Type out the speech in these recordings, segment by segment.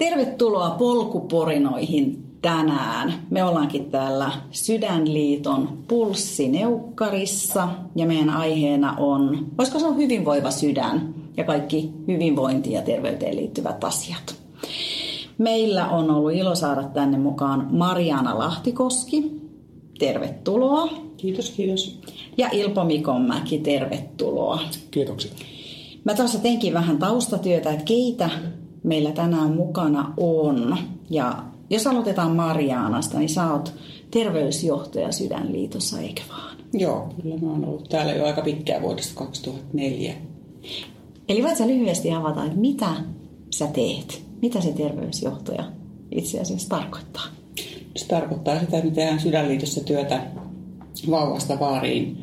Tervetuloa polkuporinoihin tänään. Me ollaankin täällä Sydänliiton pulssineukkarissa ja meidän aiheena on, voisiko sanoa hyvinvoiva sydän ja kaikki hyvinvointiin ja terveyteen liittyvät asiat. Meillä on ollut ilo saada tänne mukaan Mariana Lahtikoski. Tervetuloa. Kiitos, kiitos. Ja Ilpo Mikonmäki, tervetuloa. Kiitoksia. Mä tuossa teinkin vähän taustatyötä, että keitä meillä tänään mukana on. Ja jos aloitetaan Marianasta, niin sä oot terveysjohtaja Sydänliitossa, eikö vaan? Joo, kyllä mä oon ollut täällä jo aika pitkään vuodesta 2004. Eli voit sä lyhyesti avata, että mitä sä teet? Mitä se terveysjohtaja itse asiassa tarkoittaa? Se tarkoittaa sitä, että me tehdään Sydänliitossa työtä vauvasta vaariin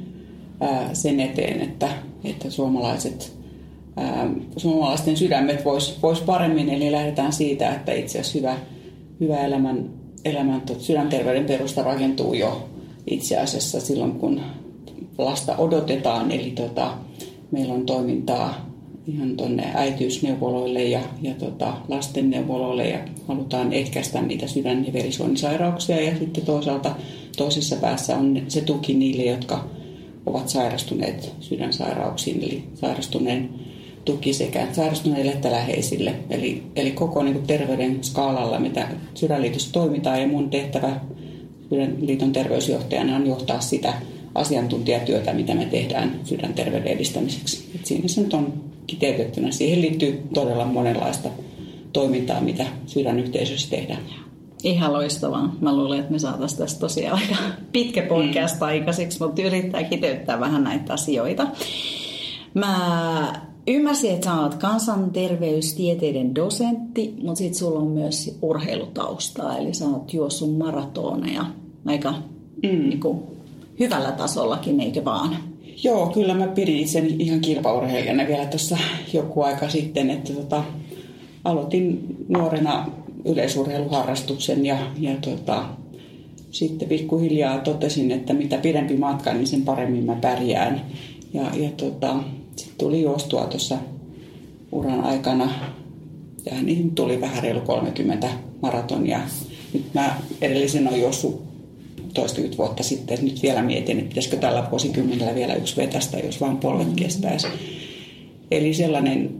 sen eteen, että, että suomalaiset ää, suomalaisten sydämet vois, vois paremmin. Eli lähdetään siitä, että itse asiassa hyvä, hyvä elämän, elämän sydänterveyden perusta rakentuu jo itse asiassa silloin, kun lasta odotetaan. Eli tota, meillä on toimintaa ihan tuonne äitiysneuvoloille ja, ja tota, lastenneuvoloille ja halutaan ehkäistä niitä sydän- ja verisuonisairauksia ja sitten toisaalta toisessa päässä on se tuki niille, jotka ovat sairastuneet sydänsairauksiin, eli sairastuneen tuki sekä sairastuneille että läheisille. Eli, eli koko niin kuin terveyden skaalalla, mitä Sydänliitossa toimitaan ja mun tehtävä Sydänliiton terveysjohtajana on johtaa sitä asiantuntijatyötä, mitä me tehdään sydänterveyden edistämiseksi. Et siinä se nyt on kiteytettynä. Siihen liittyy todella monenlaista toimintaa, mitä sydänyhteisössä tehdään. Ihan loistavaa. Mä luulen, että me saataisiin tästä tosiaan aika pitkä podcast mm. aikaiseksi, mutta yrittää kiteyttää vähän näitä asioita. Mä ymmärsin, että sä oot kansanterveystieteiden dosentti, mutta sit sulla on myös urheilutaustaa, eli sä oot juossut maratoneja aika mm. niin kuin, hyvällä tasollakin, eikö vaan? Joo, kyllä mä pidin itseni ihan kilpaurheilijana vielä tuossa joku aika sitten, että tota, aloitin nuorena yleisurheiluharrastuksen ja, ja tota, sitten pikkuhiljaa totesin, että mitä pidempi matka, niin sen paremmin mä pärjään. Ja, ja tota, sitten tuli juostua tuossa uran aikana, ja niihin tuli vähän reilu 30 maratonia. Nyt mä edellisen on juossut toistakymmentä vuotta sitten, nyt vielä mietin, että pitäisikö tällä vuosikymmenellä vielä yksi vetästä, jos vaan polvet kestäisi. Eli sellainen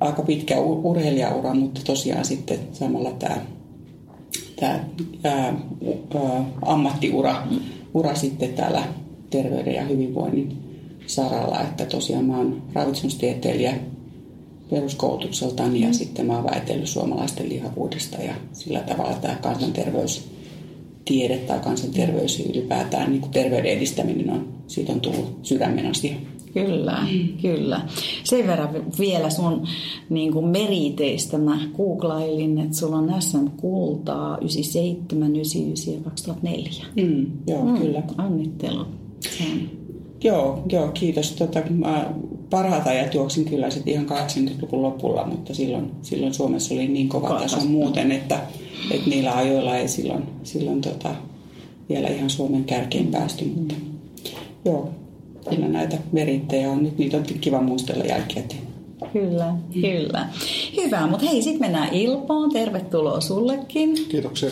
aika pitkä urheilijaura, mutta tosiaan sitten samalla tämä, tämä ää, ää, ammattiura ura sitten täällä terveyden ja hyvinvoinnin saralla, että tosiaan mä oon ravitsemustieteilijä peruskoulutukseltani ja mm. sitten mä oon väitellyt suomalaisten lihavuudesta ja sillä tavalla tämä kansanterveys tiede tai kansanterveys ylipäätään niin kuin terveyden edistäminen on, siitä on tullut sydämen asia. Kyllä, mm. kyllä. Sen verran vielä sun niin kuin meriteistä mä googlailin, että sulla on SM-kultaa 97, 99 ja 2004. Mm, joo, mm, kyllä. Onnittelut. Joo, joo, kiitos. Tota, mä parhaat ajat juoksin kyllä sitten ihan 80-luvun lopulla, mutta silloin, silloin Suomessa oli niin kova taso muuten, että, että niillä ajoilla ei silloin, silloin tota, vielä ihan Suomen kärkeen päästy. Mutta joo, kyllä näitä merittejä on nyt, niitä on kiva muistella jälkikäteen. Kyllä, kyllä. Hyvä, mutta hei, sitten mennään Ilpoon. Tervetuloa sullekin. Kiitoksia.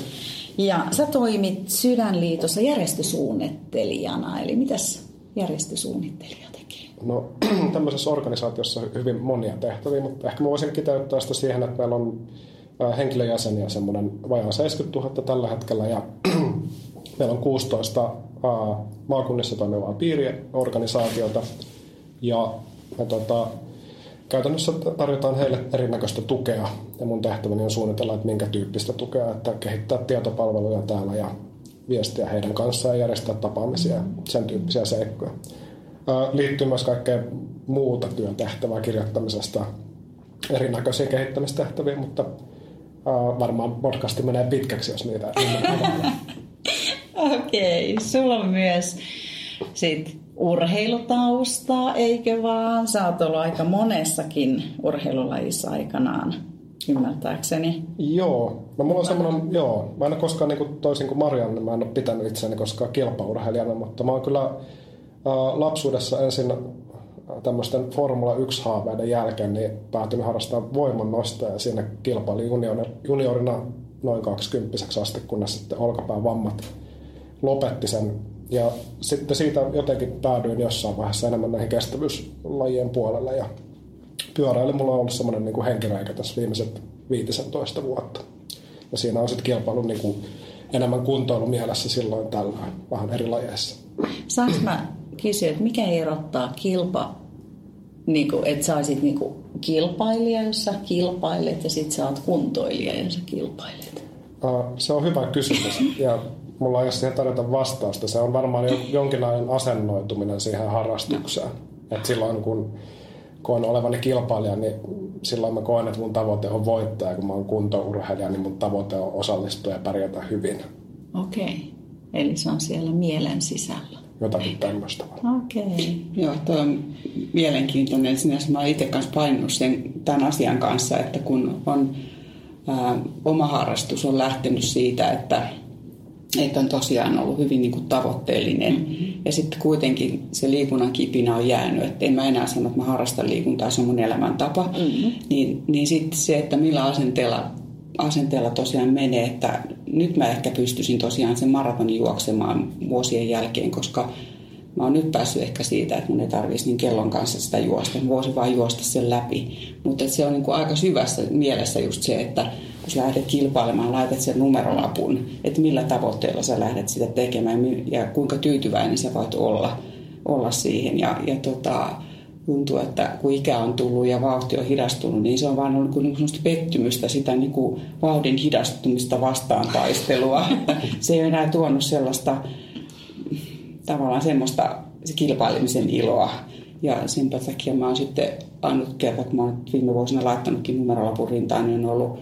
Ja sä toimit Sydänliitossa järjestösuunnittelijana, eli mitäs järjestösuunnittelija tekee? No tämmöisessä organisaatiossa on hyvin monia tehtäviä, mutta ehkä mä voisin kiteyttää sitä siihen, että meillä on henkilöjäseniä semmoinen vajaa 70 000 tällä hetkellä ja meillä on 16 maakunnissa toimivaa piiriorganisaatiota ja me tota, käytännössä tarjotaan heille erinäköistä tukea ja mun tehtäväni on suunnitella, että minkä tyyppistä tukea, että kehittää tietopalveluja täällä ja viestiä heidän kanssaan ja järjestää tapaamisia sen tyyppisiä seikkoja. Liittyy myös kaikkea muuta työn tehtävää kirjoittamisesta, erinäköisiä kehittämistehtäviä, mutta varmaan podcasti menee pitkäksi, jos niitä Okei, sulla on myös sit urheilutaustaa, eikö vaan? Sä oot ollut aika monessakin urheilulajissa aikanaan ymmärtääkseni. Joo, no mulla on semmoinen, joo, mä en ole koskaan niin kuin, toisin kuin Marianne, mä en ole pitänyt itseäni koskaan kilpaurheilijana, mutta mä oon kyllä ä, lapsuudessa ensin tämmöisten Formula 1-haaveiden jälkeen niin päätyin harrastamaan voimannostoa ja siinä kilpaili juniorina noin 20 asti, kunnes sitten olkapään vammat lopetti sen. Ja sitten siitä jotenkin päädyin jossain vaiheessa enemmän näihin kestävyyslajien puolelle ja pyöräily mulla on ollut semmoinen niin henkireikä tässä viimeiset 15 vuotta. Ja siinä on sitten kilpailu niin kuin enemmän kuntoilu mielessä silloin tällä vähän eri lajeissa. Saanko mä kysyä, että mikä erottaa kilpa, niin kuin, että sä olisit niin kuin kilpailija, jos sä kilpailet, ja sitten sä oot kuntoilija, jos sä kilpailet? Se on hyvä kysymys, ja mulla ei ole siihen tarjota vastausta. Se on varmaan jonkinlainen asennoituminen siihen harrastukseen. No. Et silloin kun koen olevani kilpailija, niin silloin mä koen, että mun tavoite on voittaa. Ja kun mä oon kuntourheilija, niin mun tavoite on osallistua ja pärjätä hyvin. Okei. Okay. Eli se on siellä mielen sisällä. Jotakin tämmöistä. Okei. Okay. Joo, tuo on mielenkiintoinen. Sinänsä mä oon itse kanssa painunut sen, tämän asian kanssa, että kun on ää, oma harrastus on lähtenyt siitä, että että on tosiaan ollut hyvin niin kuin tavoitteellinen. Mm-hmm. Ja sitten kuitenkin se liikunnan kipinä on jäänyt, että en mä enää sano, että mä harrastan liikuntaa, se on mun elämäntapa. Mm-hmm. Niin, niin sitten se, että millä asenteella, asenteella tosiaan menee, että nyt mä ehkä pystyisin tosiaan sen maratonin juoksemaan vuosien jälkeen, koska mä oon nyt päässyt ehkä siitä, että mun ei tarvitsisi niin kellon kanssa sitä juosta. Mä voisin vaan juosta sen läpi. Mutta se on niin kuin aika syvässä mielessä just se, että kun sä lähdet kilpailemaan, laitat sen numerolapun, että millä tavoitteella sä lähdet sitä tekemään ja kuinka tyytyväinen sä voit olla, olla siihen. Ja, ja tota, tuntuu, että kun ikä on tullut ja vauhti on hidastunut, niin se on vaan ollut niin kuin pettymystä, sitä niin kuin vauhdin hidastumista vastaan taistelua. se ei enää tuonut sellaista tavallaan semmoista se kilpailemisen iloa. Ja sen takia mä oon sitten ainut kerta, kun mä oon viime vuosina laittanutkin numerolapun rintaan, niin on ollut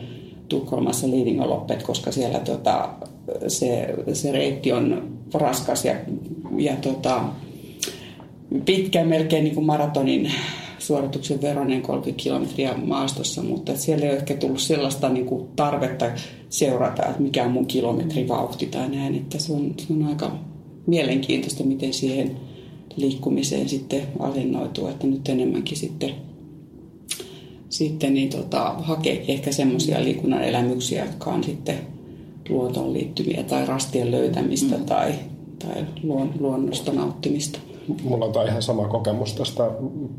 Tukholmassa Liidingin loppet, koska siellä tota, se, se reitti on raskas ja, ja tota, pitkä, melkein niin kuin maratonin suorituksen veronen 30 kilometriä maastossa, mutta siellä ei ole ehkä tullut sellaista niin kuin tarvetta seurata, että mikä on mun kilometrivauhti tai näin, että se on, se on aika mielenkiintoista, miten siihen liikkumiseen sitten asennoituu, että nyt enemmänkin sitten sitten niin tota, hakee ehkä semmoisia liikunnan elämyksiä, jotka on sitten luontoon liittyviä tai rastien löytämistä mm. tai, tai luon, luonnosta nauttimista. Mulla on ihan sama kokemus tästä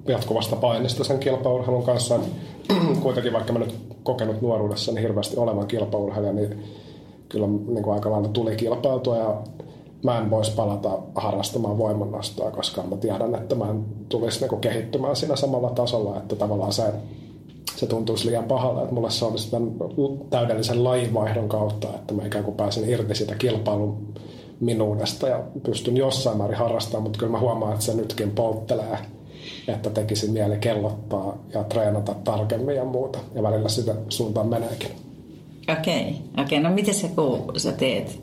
jatkuvasta painista sen kilpaurheilun kanssa. Kuitenkin vaikka mä nyt kokenut nuoruudessa niin hirveästi olevan kilpaurheilija, niin kyllä niin kuin aika lailla tuli kilpailtua ja mä en voisi palata harrastamaan voimannostoa, koska mä tiedän, että mä en tulisi niin kehittymään siinä samalla tasolla, että tavallaan se se tuntuisi liian pahalle, että mulle se olisi tämän täydellisen lajivaihdon kautta, että mä ikään kuin pääsen irti siitä kilpailun minuudesta ja pystyn jossain määrin harrastamaan, mutta kyllä mä huomaan, että se nytkin polttelee, että tekisi mieli kellottaa ja treenata tarkemmin ja muuta. Ja välillä sitä suuntaan meneekin. Okei, okay. okay. no miten sä, kun sä teet,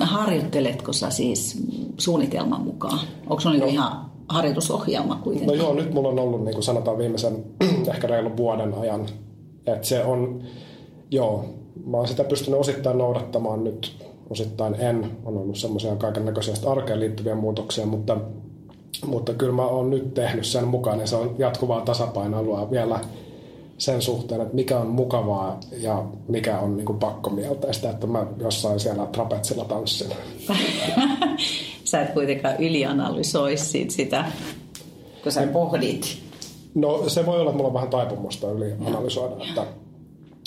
harjoitteletko sä siis suunnitelman mukaan? Onko se no. ihan harjoitusohjelma kuitenkin? No joo, nyt mulla on ollut niin kuin sanotaan viimeisen ehkä reilun vuoden ajan. Että se on, joo, mä oon sitä pystynyt osittain noudattamaan nyt, osittain en. On ollut semmoisia kaiken näköisiä arkeen liittyviä muutoksia, mutta, mutta kyllä mä oon nyt tehnyt sen mukaan ja se on jatkuvaa tasapainoilua vielä sen suhteen, että mikä on mukavaa ja mikä on niin pakkomielteistä, että mä jossain siellä trapetsilla tanssin. sä et kuitenkaan ylianalysoi sitä, kun sä pohdit. No se voi olla, että mulla on vähän taipumusta ylianalysoida, no. että,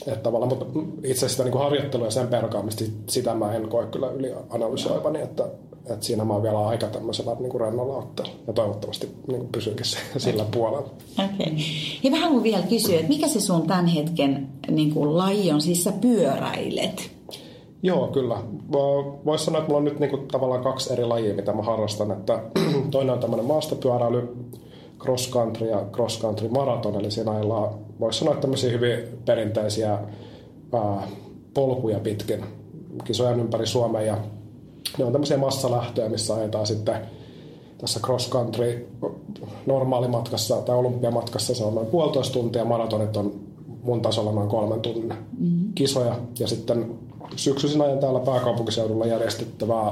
että tavallaan, mutta itse sitä niin harjoittelua ja sen perkaamista, sitä mä en koe kyllä ylianalysoivani, että, että siinä mä oon vielä aika tämmöisellä niin kuin rennolla ottaa ja toivottavasti niin kuin pysynkin sillä okay. puolella. Okei. Okay. Ja vähän mun vielä kysyä, että mikä se sun tämän hetken niin kuin laji on, siis sä pyöräilet? Joo, kyllä. Voisi sanoa, että mulla on nyt niinku tavallaan kaksi eri lajia, mitä mä harrastan. Että toinen on tämmöinen maastopyöräily, cross country ja cross country maraton, eli siinä ajellaan, voisi sanoa, tämmöisiä hyvin perinteisiä ää, polkuja pitkin kisojen ympäri Suomea. Ja ne on tämmöisiä massalähtöjä, missä ajetaan sitten tässä cross country normaalimatkassa tai olympiamatkassa se on noin puolitoista tuntia, maratonit on mun tasolla noin kolmen tunnin mm-hmm. kisoja. Ja sitten syksyisin ajan täällä pääkaupunkiseudulla järjestettävää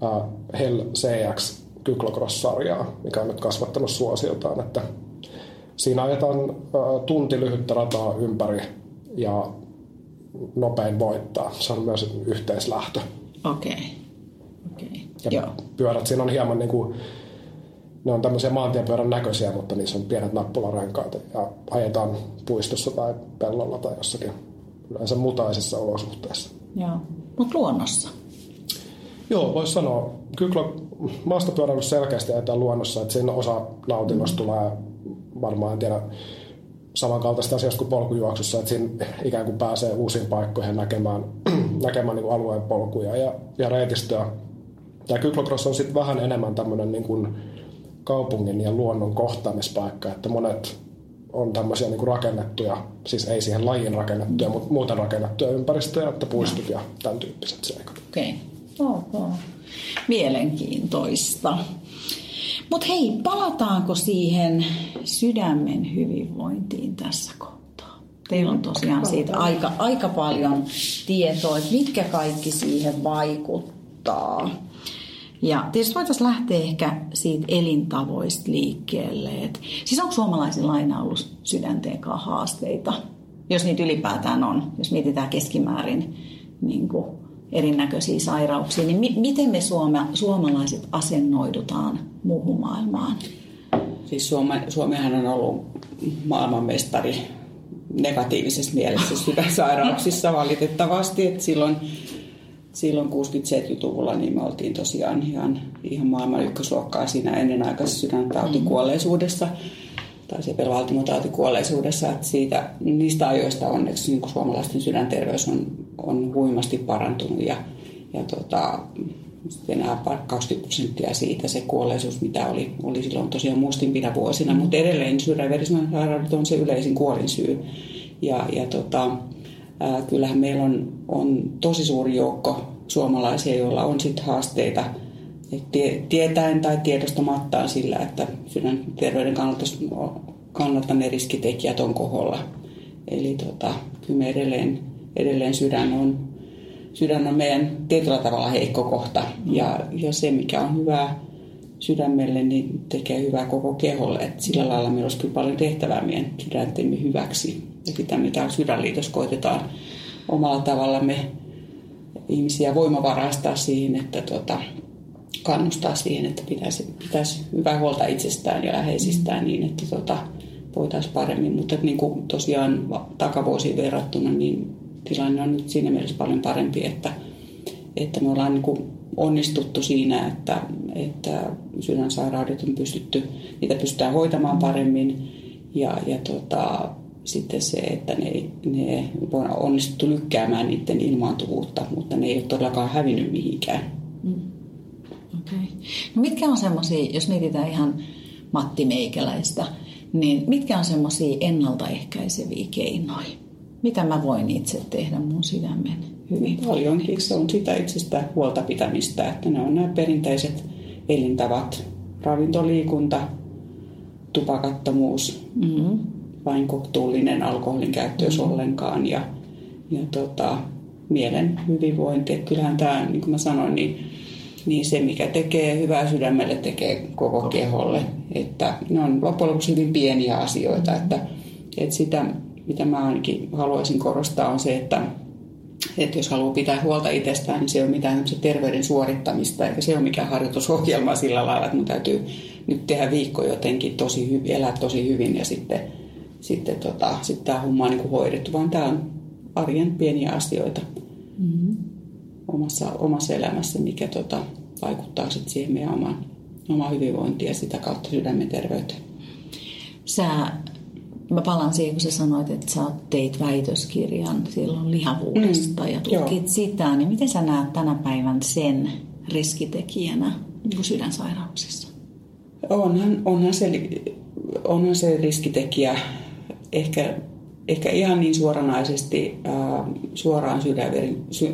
uh, Hell CX Kyklocross-sarjaa, mikä on nyt kasvattanut suosiotaan, että siinä ajetaan tunti lyhyttä rataa ympäri ja nopein voittaa. Se on myös yhteislähtö. Okei. Okay. Okay. Ja Joo. pyörät siinä on hieman niin kuin, ne on tämmöisiä maantiepyörän näköisiä, mutta niissä on pienet nappularenkaat ja ajetaan puistossa tai pellolla tai jossakin yleensä mutaisissa olosuhteissa. Joo, mutta luonnossa? Joo, voisi sanoa. Kyllä maastopyöräily selkeästi ajetaan luonnossa, että siinä osa nautinnosta mm. tulee varmaan, en tiedä, samankaltaista asiasta kuin polkujuoksussa, että siinä ikään kuin pääsee uusiin paikkoihin näkemään, näkemään niin kuin alueen polkuja ja, ja reitistöä. Tämä kyklocross on sitten vähän enemmän tämmöinen niin kuin kaupungin ja luonnon kohtaamispaikka, että monet on tämmöisiä niin kuin rakennettuja, siis ei siihen lajin rakennettuja, mutta muuten rakennettuja ympäristöjä, että puistot ja tämän tyyppiset seikat. Okei, okay. okay. mielenkiintoista. Mutta hei, palataanko siihen sydämen hyvinvointiin tässä kohtaa? Teillä on tosiaan siitä aika, aika paljon tietoa, että mitkä kaikki siihen vaikuttaa. Ja tietysti voitaisiin lähteä ehkä siitä elintavoista liikkeelle. Et, siis onko suomalaisilla aina ollut sydänteen haasteita, jos niitä ylipäätään on, jos mietitään keskimäärin niin kuin erinäköisiä sairauksia, niin mi- miten me suome- suomalaiset asennoidutaan muuhun maailmaan? Siis Suome, Suomihan on ollut maailmanmestari negatiivisessa mielessä sydänsairauksissa valitettavasti. Että silloin, silloin 60-70-luvulla niin me oltiin tosiaan ihan, ihan maailman ykkösluokkaa siinä ennenaikaisessa sydäntautikuolleisuudessa tai sepelvaltimotautikuolleisuudessa. Että siitä, niistä ajoista onneksi niin suomalaisten sydänterveys on, on huimasti parantunut ja, ja tota, enää 20 prosenttia siitä se kuolleisuus, mitä oli, oli silloin tosiaan muistimpina vuosina, mutta edelleen sydänverismasairaudet on se yleisin kuolinsyy. Ja, ja tota, ää, kyllähän meillä on, on tosi suuri joukko suomalaisia, joilla on sitten haasteita tie, tietäen tai tiedostamattaan sillä, että sydänterveyden kannalta, kannalta ne riskitekijät on koholla. Eli tota, kyllä me edelleen, edelleen sydän on sydän on meidän tietyllä tavalla heikko kohta. Ja, ja se, mikä on hyvää sydämelle, niin tekee hyvää koko keholle. Et sillä lailla meillä olisi kyllä paljon tehtävää meidän sydäntemme hyväksi. Sitä, mitä sydänliitos koitetaan omalla tavallamme ihmisiä voimavaraistaa siihen, että tota, kannustaa siihen, että pitäisi, pitäisi hyvää huolta itsestään ja läheisistään niin, että tota, voitaisiin paremmin. Mutta niin kuin tosiaan takavuosiin verrattuna, niin tilanne on nyt siinä mielessä paljon parempi, että, että me ollaan niin kuin onnistuttu siinä, että, että sydänsairaudet on pystytty, niitä pystytään hoitamaan paremmin ja, ja tota, sitten se, että ne, ne on onnistuttu lykkäämään niiden ilmaantuvuutta, mutta ne ei ole todellakaan hävinnyt mihinkään. Mm. Okay. No mitkä on semmoisia, jos mietitään ihan Matti Meikäläistä, niin mitkä on semmoisia ennaltaehkäiseviä keinoja? mitä mä voin itse tehdä mun sydämen hyvin. Paljonkin se on sitä itsestä huolta pitämistä, että ne on nämä perinteiset elintavat, ravintoliikunta, tupakattomuus, mm-hmm. Vain kohtuullinen alkoholin käyttö, jos mm-hmm. ollenkaan, ja, ja tota, mielen hyvinvointi. Että kyllähän tämä, niin kuin mä sanoin, niin, niin se mikä tekee hyvää sydämelle, tekee koko keholle. Että ne on loppujen lopuksi hyvin pieniä asioita, että, että sitä mitä mä ainakin haluaisin korostaa, on se, että, että jos haluaa pitää huolta itsestään, niin se ei ole mitään terveyden suorittamista, eikä se ole mikään harjoitusohjelma sillä lailla, että mun täytyy nyt tehdä viikko jotenkin tosi hyvin, elää tosi hyvin ja sitten, sitten tota, sitten tämä homma on niin hoidettu, vaan tämä on arjen pieniä asioita mm-hmm. omassa, omassa elämässä, mikä tota, vaikuttaa sitten siihen meidän omaan, omaan hyvinvointiin ja sitä kautta sydämen terveyteen. Sä Mä palaan siihen, kun sä sanoit, että sä teit väitöskirjan silloin lihavuudesta mm, ja tutkit joo. sitä, niin miten sä näet tänä päivän sen riskitekijänä niin sydänsairauksissa? Onhan, onhan, se, onhan se riskitekijä ehkä, ehkä ihan niin suoranaisesti äh, suoraan sydän,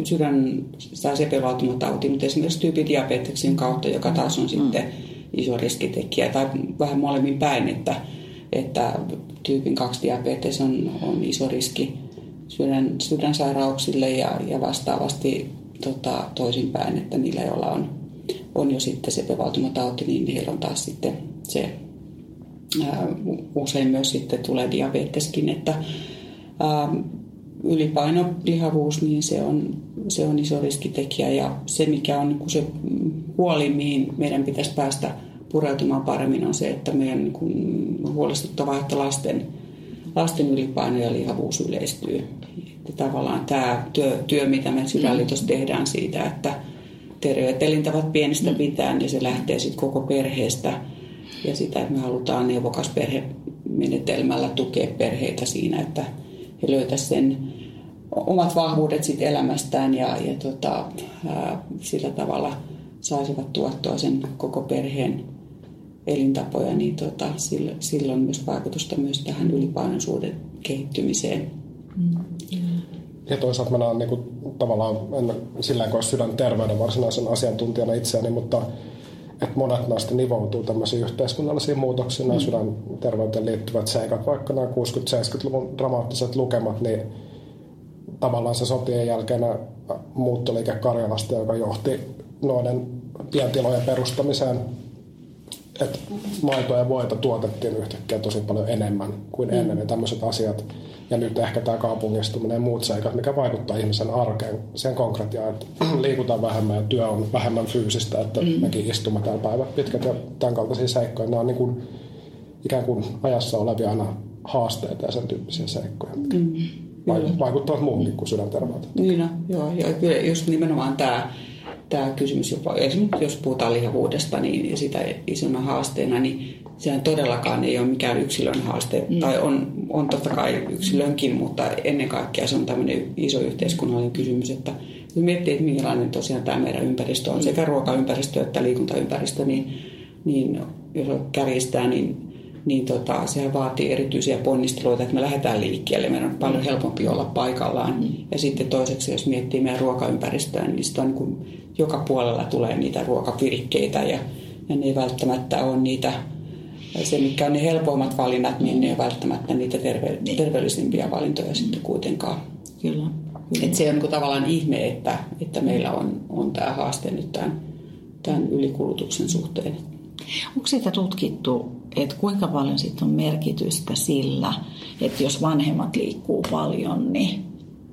sydän tai sepelvaltimotauti, mutta esimerkiksi tyypidiabeteksen kautta, joka taas on mm. sitten iso riskitekijä, tai vähän molemmin päin, että että tyypin 2 diabetes on, on iso riski sydän, sydänsairauksille ja, ja vastaavasti tota, toisinpäin, että niillä, joilla on, on jo sitten se pevautumatauti, niin heillä on taas sitten se ää, usein myös sitten tulee diabeteskin, että ylipaino, lihavuus, niin se on, se on iso riskitekijä ja se mikä on niin se huoli, mihin meidän pitäisi päästä pureutumaan paremmin on se, että meidän niin kuin, huolestuttavaa, että lasten, lasten ylipaino ja lihavuus yleistyy. Ja tavallaan tämä työ, työ mitä me sydänliitossa tehdään siitä, että terveet elintavat pienestä mm. pitää, niin se lähtee sitten koko perheestä. Ja sitä, että me halutaan neuvokas perhemenetelmällä tukea perheitä siinä, että he löytäisivät sen omat vahvuudet sit elämästään ja, ja tota, ää, sillä tavalla saisivat tuottua sen koko perheen elintapoja, niin tota, sillä, sillä on myös vaikutusta myös tähän ylipainoisuuden kehittymiseen. Mm. Ja toisaalta mä näen niin kuin, tavallaan, en sillä koe sydänterveyden varsinaisen asiantuntijana itseäni, mutta että monet näistä nivoutuu tämmöisiin yhteiskunnallisiin muutoksiin, mm. sydänterveyteen liittyvät seikat, vaikka nämä 60-70-luvun dramaattiset lukemat, niin tavallaan se sotien jälkeen muuttoliike Karjalasta, joka johti noiden pientilojen perustamiseen että maitoa ja voita tuotettiin yhtäkkiä tosi paljon enemmän kuin mm. ennen ja tämmöiset asiat. Ja nyt ehkä tämä kaupungistuminen ja muut seikat, mikä vaikuttaa ihmisen arkeen, sen konkretiaan, että liikutaan vähemmän ja työ on vähemmän fyysistä, että mm. mekin istumme täällä päivät pitkät ja tämän kaltaisia seikkoja. Nämä on niin kuin, ikään kuin ajassa olevia aina haasteita ja sen tyyppisiä seikkoja, mm. vaikuttavat muuhunkin kuin sydänterveyteen. Niin, no, joo, joo, kyllä just nimenomaan tämä tämä kysymys, jopa, esimerkiksi jos puhutaan lihavuudesta niin, ja sitä isona haasteena, niin sehän todellakaan ei ole mikään yksilön haaste, mm. tai on, on totta kai yksilönkin, mutta ennen kaikkea se on tämmöinen iso yhteiskunnallinen kysymys, että jos miettii, että minkälainen tosiaan tämä meidän ympäristö on, sekä ruokaympäristö että liikuntaympäristö, niin, niin jos kärjistää, niin niin tota, sehän vaatii erityisiä ponnisteluita, että me lähdetään liikkeelle. Meidän on paljon helpompi olla paikallaan. Mm. Ja sitten toiseksi, jos miettii meidän ruokaympäristöä, niin on niin kuin, joka puolella tulee niitä ruokapirikkeitä ja, ja ne ei välttämättä ole niitä, se mikä on ne helpoimmat valinnat, niin ne ei välttämättä niitä terve, niin. terveellisimpiä valintoja sitten kuitenkaan. Kyllä. Kyllä. Et se on niin tavallaan ihme, että, että meillä on, on tämä haaste nyt tämän, tämän ylikulutuksen suhteen. Onko sitä tutkittu, että kuinka paljon sit on merkitystä sillä, että jos vanhemmat liikkuu paljon, niin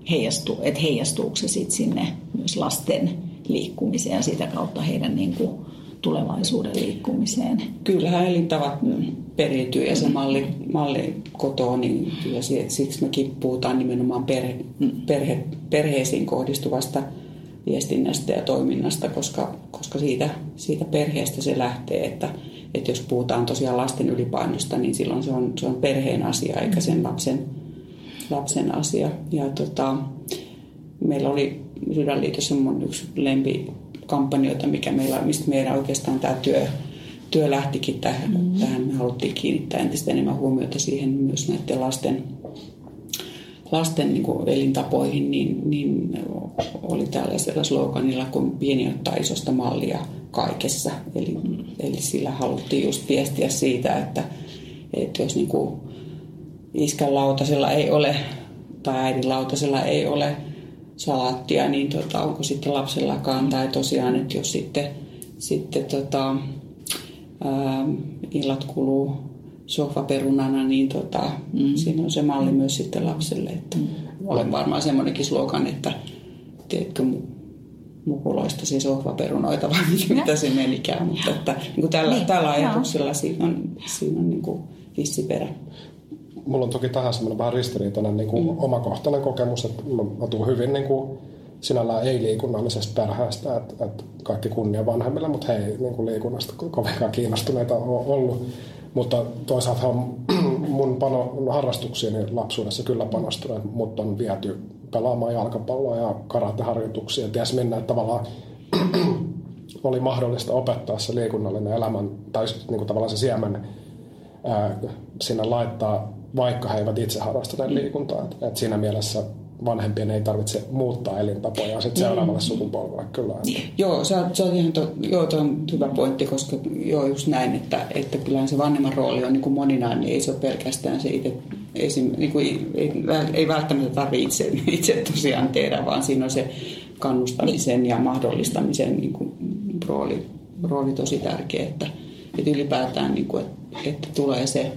heijastuu, että heijastuuko se sitten sinne myös lasten liikkumiseen ja sitä kautta heidän niin kuin tulevaisuuden liikkumiseen. Kyllähän elintavat periytyy ja se malli, malli kotoa, niin kyllä siksi mekin puhutaan nimenomaan perhe, perhe, perheisiin kohdistuvasta viestinnästä ja toiminnasta, koska, koska siitä, siitä perheestä se lähtee, että, että jos puhutaan tosiaan lasten ylipainosta, niin silloin se on, se on perheen asia eikä sen lapsen, lapsen asia. Ja tota, meillä oli Sydänliitossa mun yksi lempikampanjoita, mikä meillä, mistä meidän oikeastaan tämä työ, työ lähtikin tähän. Mm-hmm. tähän. Me haluttiin kiinnittää entistä enemmän huomiota siihen myös näiden lasten, lasten niin kuin elintapoihin, niin, niin oli tällaisella sloganilla, kun pieni ottaa isosta mallia kaikessa. Eli, eli sillä haluttiin just viestiä siitä, että, että jos niin kuin iskän lautasella ei ole tai äidin lautasella ei ole salaattia, niin tota, onko sitten lapsellakaan. Tai tosiaan, että jos sitten, sitten tota, ää, illat kuluu sohvaperunana, niin tota, mm. siinä on se malli myös sitten lapselle. Että mm. Olen varmaan semmoinenkin slogan, että tiedätkö, mukuloista siis sohvaperunoita vai mitä se menikään. Mutta että, niin kuin tällä, niin, tällä ajatuksella siinä on, siinä on niin kuin vissi perä mulla on toki tähän semmoinen vähän ristiriitainen niin kuin mm. omakohtainen kokemus, että mä, mä tuun hyvin niin kuin, sinällään ei-liikunnallisesta perheestä, että, että kaikki kunnia vanhemmille, mutta he ei niin kuin liikunnasta kovinkaan kiinnostuneita ole ollut. Mutta toisaalta mun pano, harrastuksiini lapsuudessa kyllä panostunut, mut on viety pelaamaan jalkapalloa ja karateharjoituksia. Ties minne, että tavallaan oli mahdollista opettaa se liikunnallinen elämän, tai niin kuin tavallaan se siemen ää, sinne laittaa vaikka he eivät itse harrastaneet liikuntaa. Et, et siinä mielessä vanhempien ei tarvitse muuttaa elintapoja sitten seuraavalle mm. sukupolvelle kyllä. Että. Joo, se on, se on ihan to, joo, to on hyvä pointti, koska joo, just näin, että, että kyllähän se vanhemman rooli on niin kuin moninainen, niin ei se ole pelkästään se itse, esim, niin kuin, ei, ei välttämättä tarvitse itse, itse tosiaan tehdä, vaan siinä on se kannustamisen ja mahdollistamisen niin kuin, rooli rooli tosi tärkeä, että, että ylipäätään niin kuin, että, että tulee se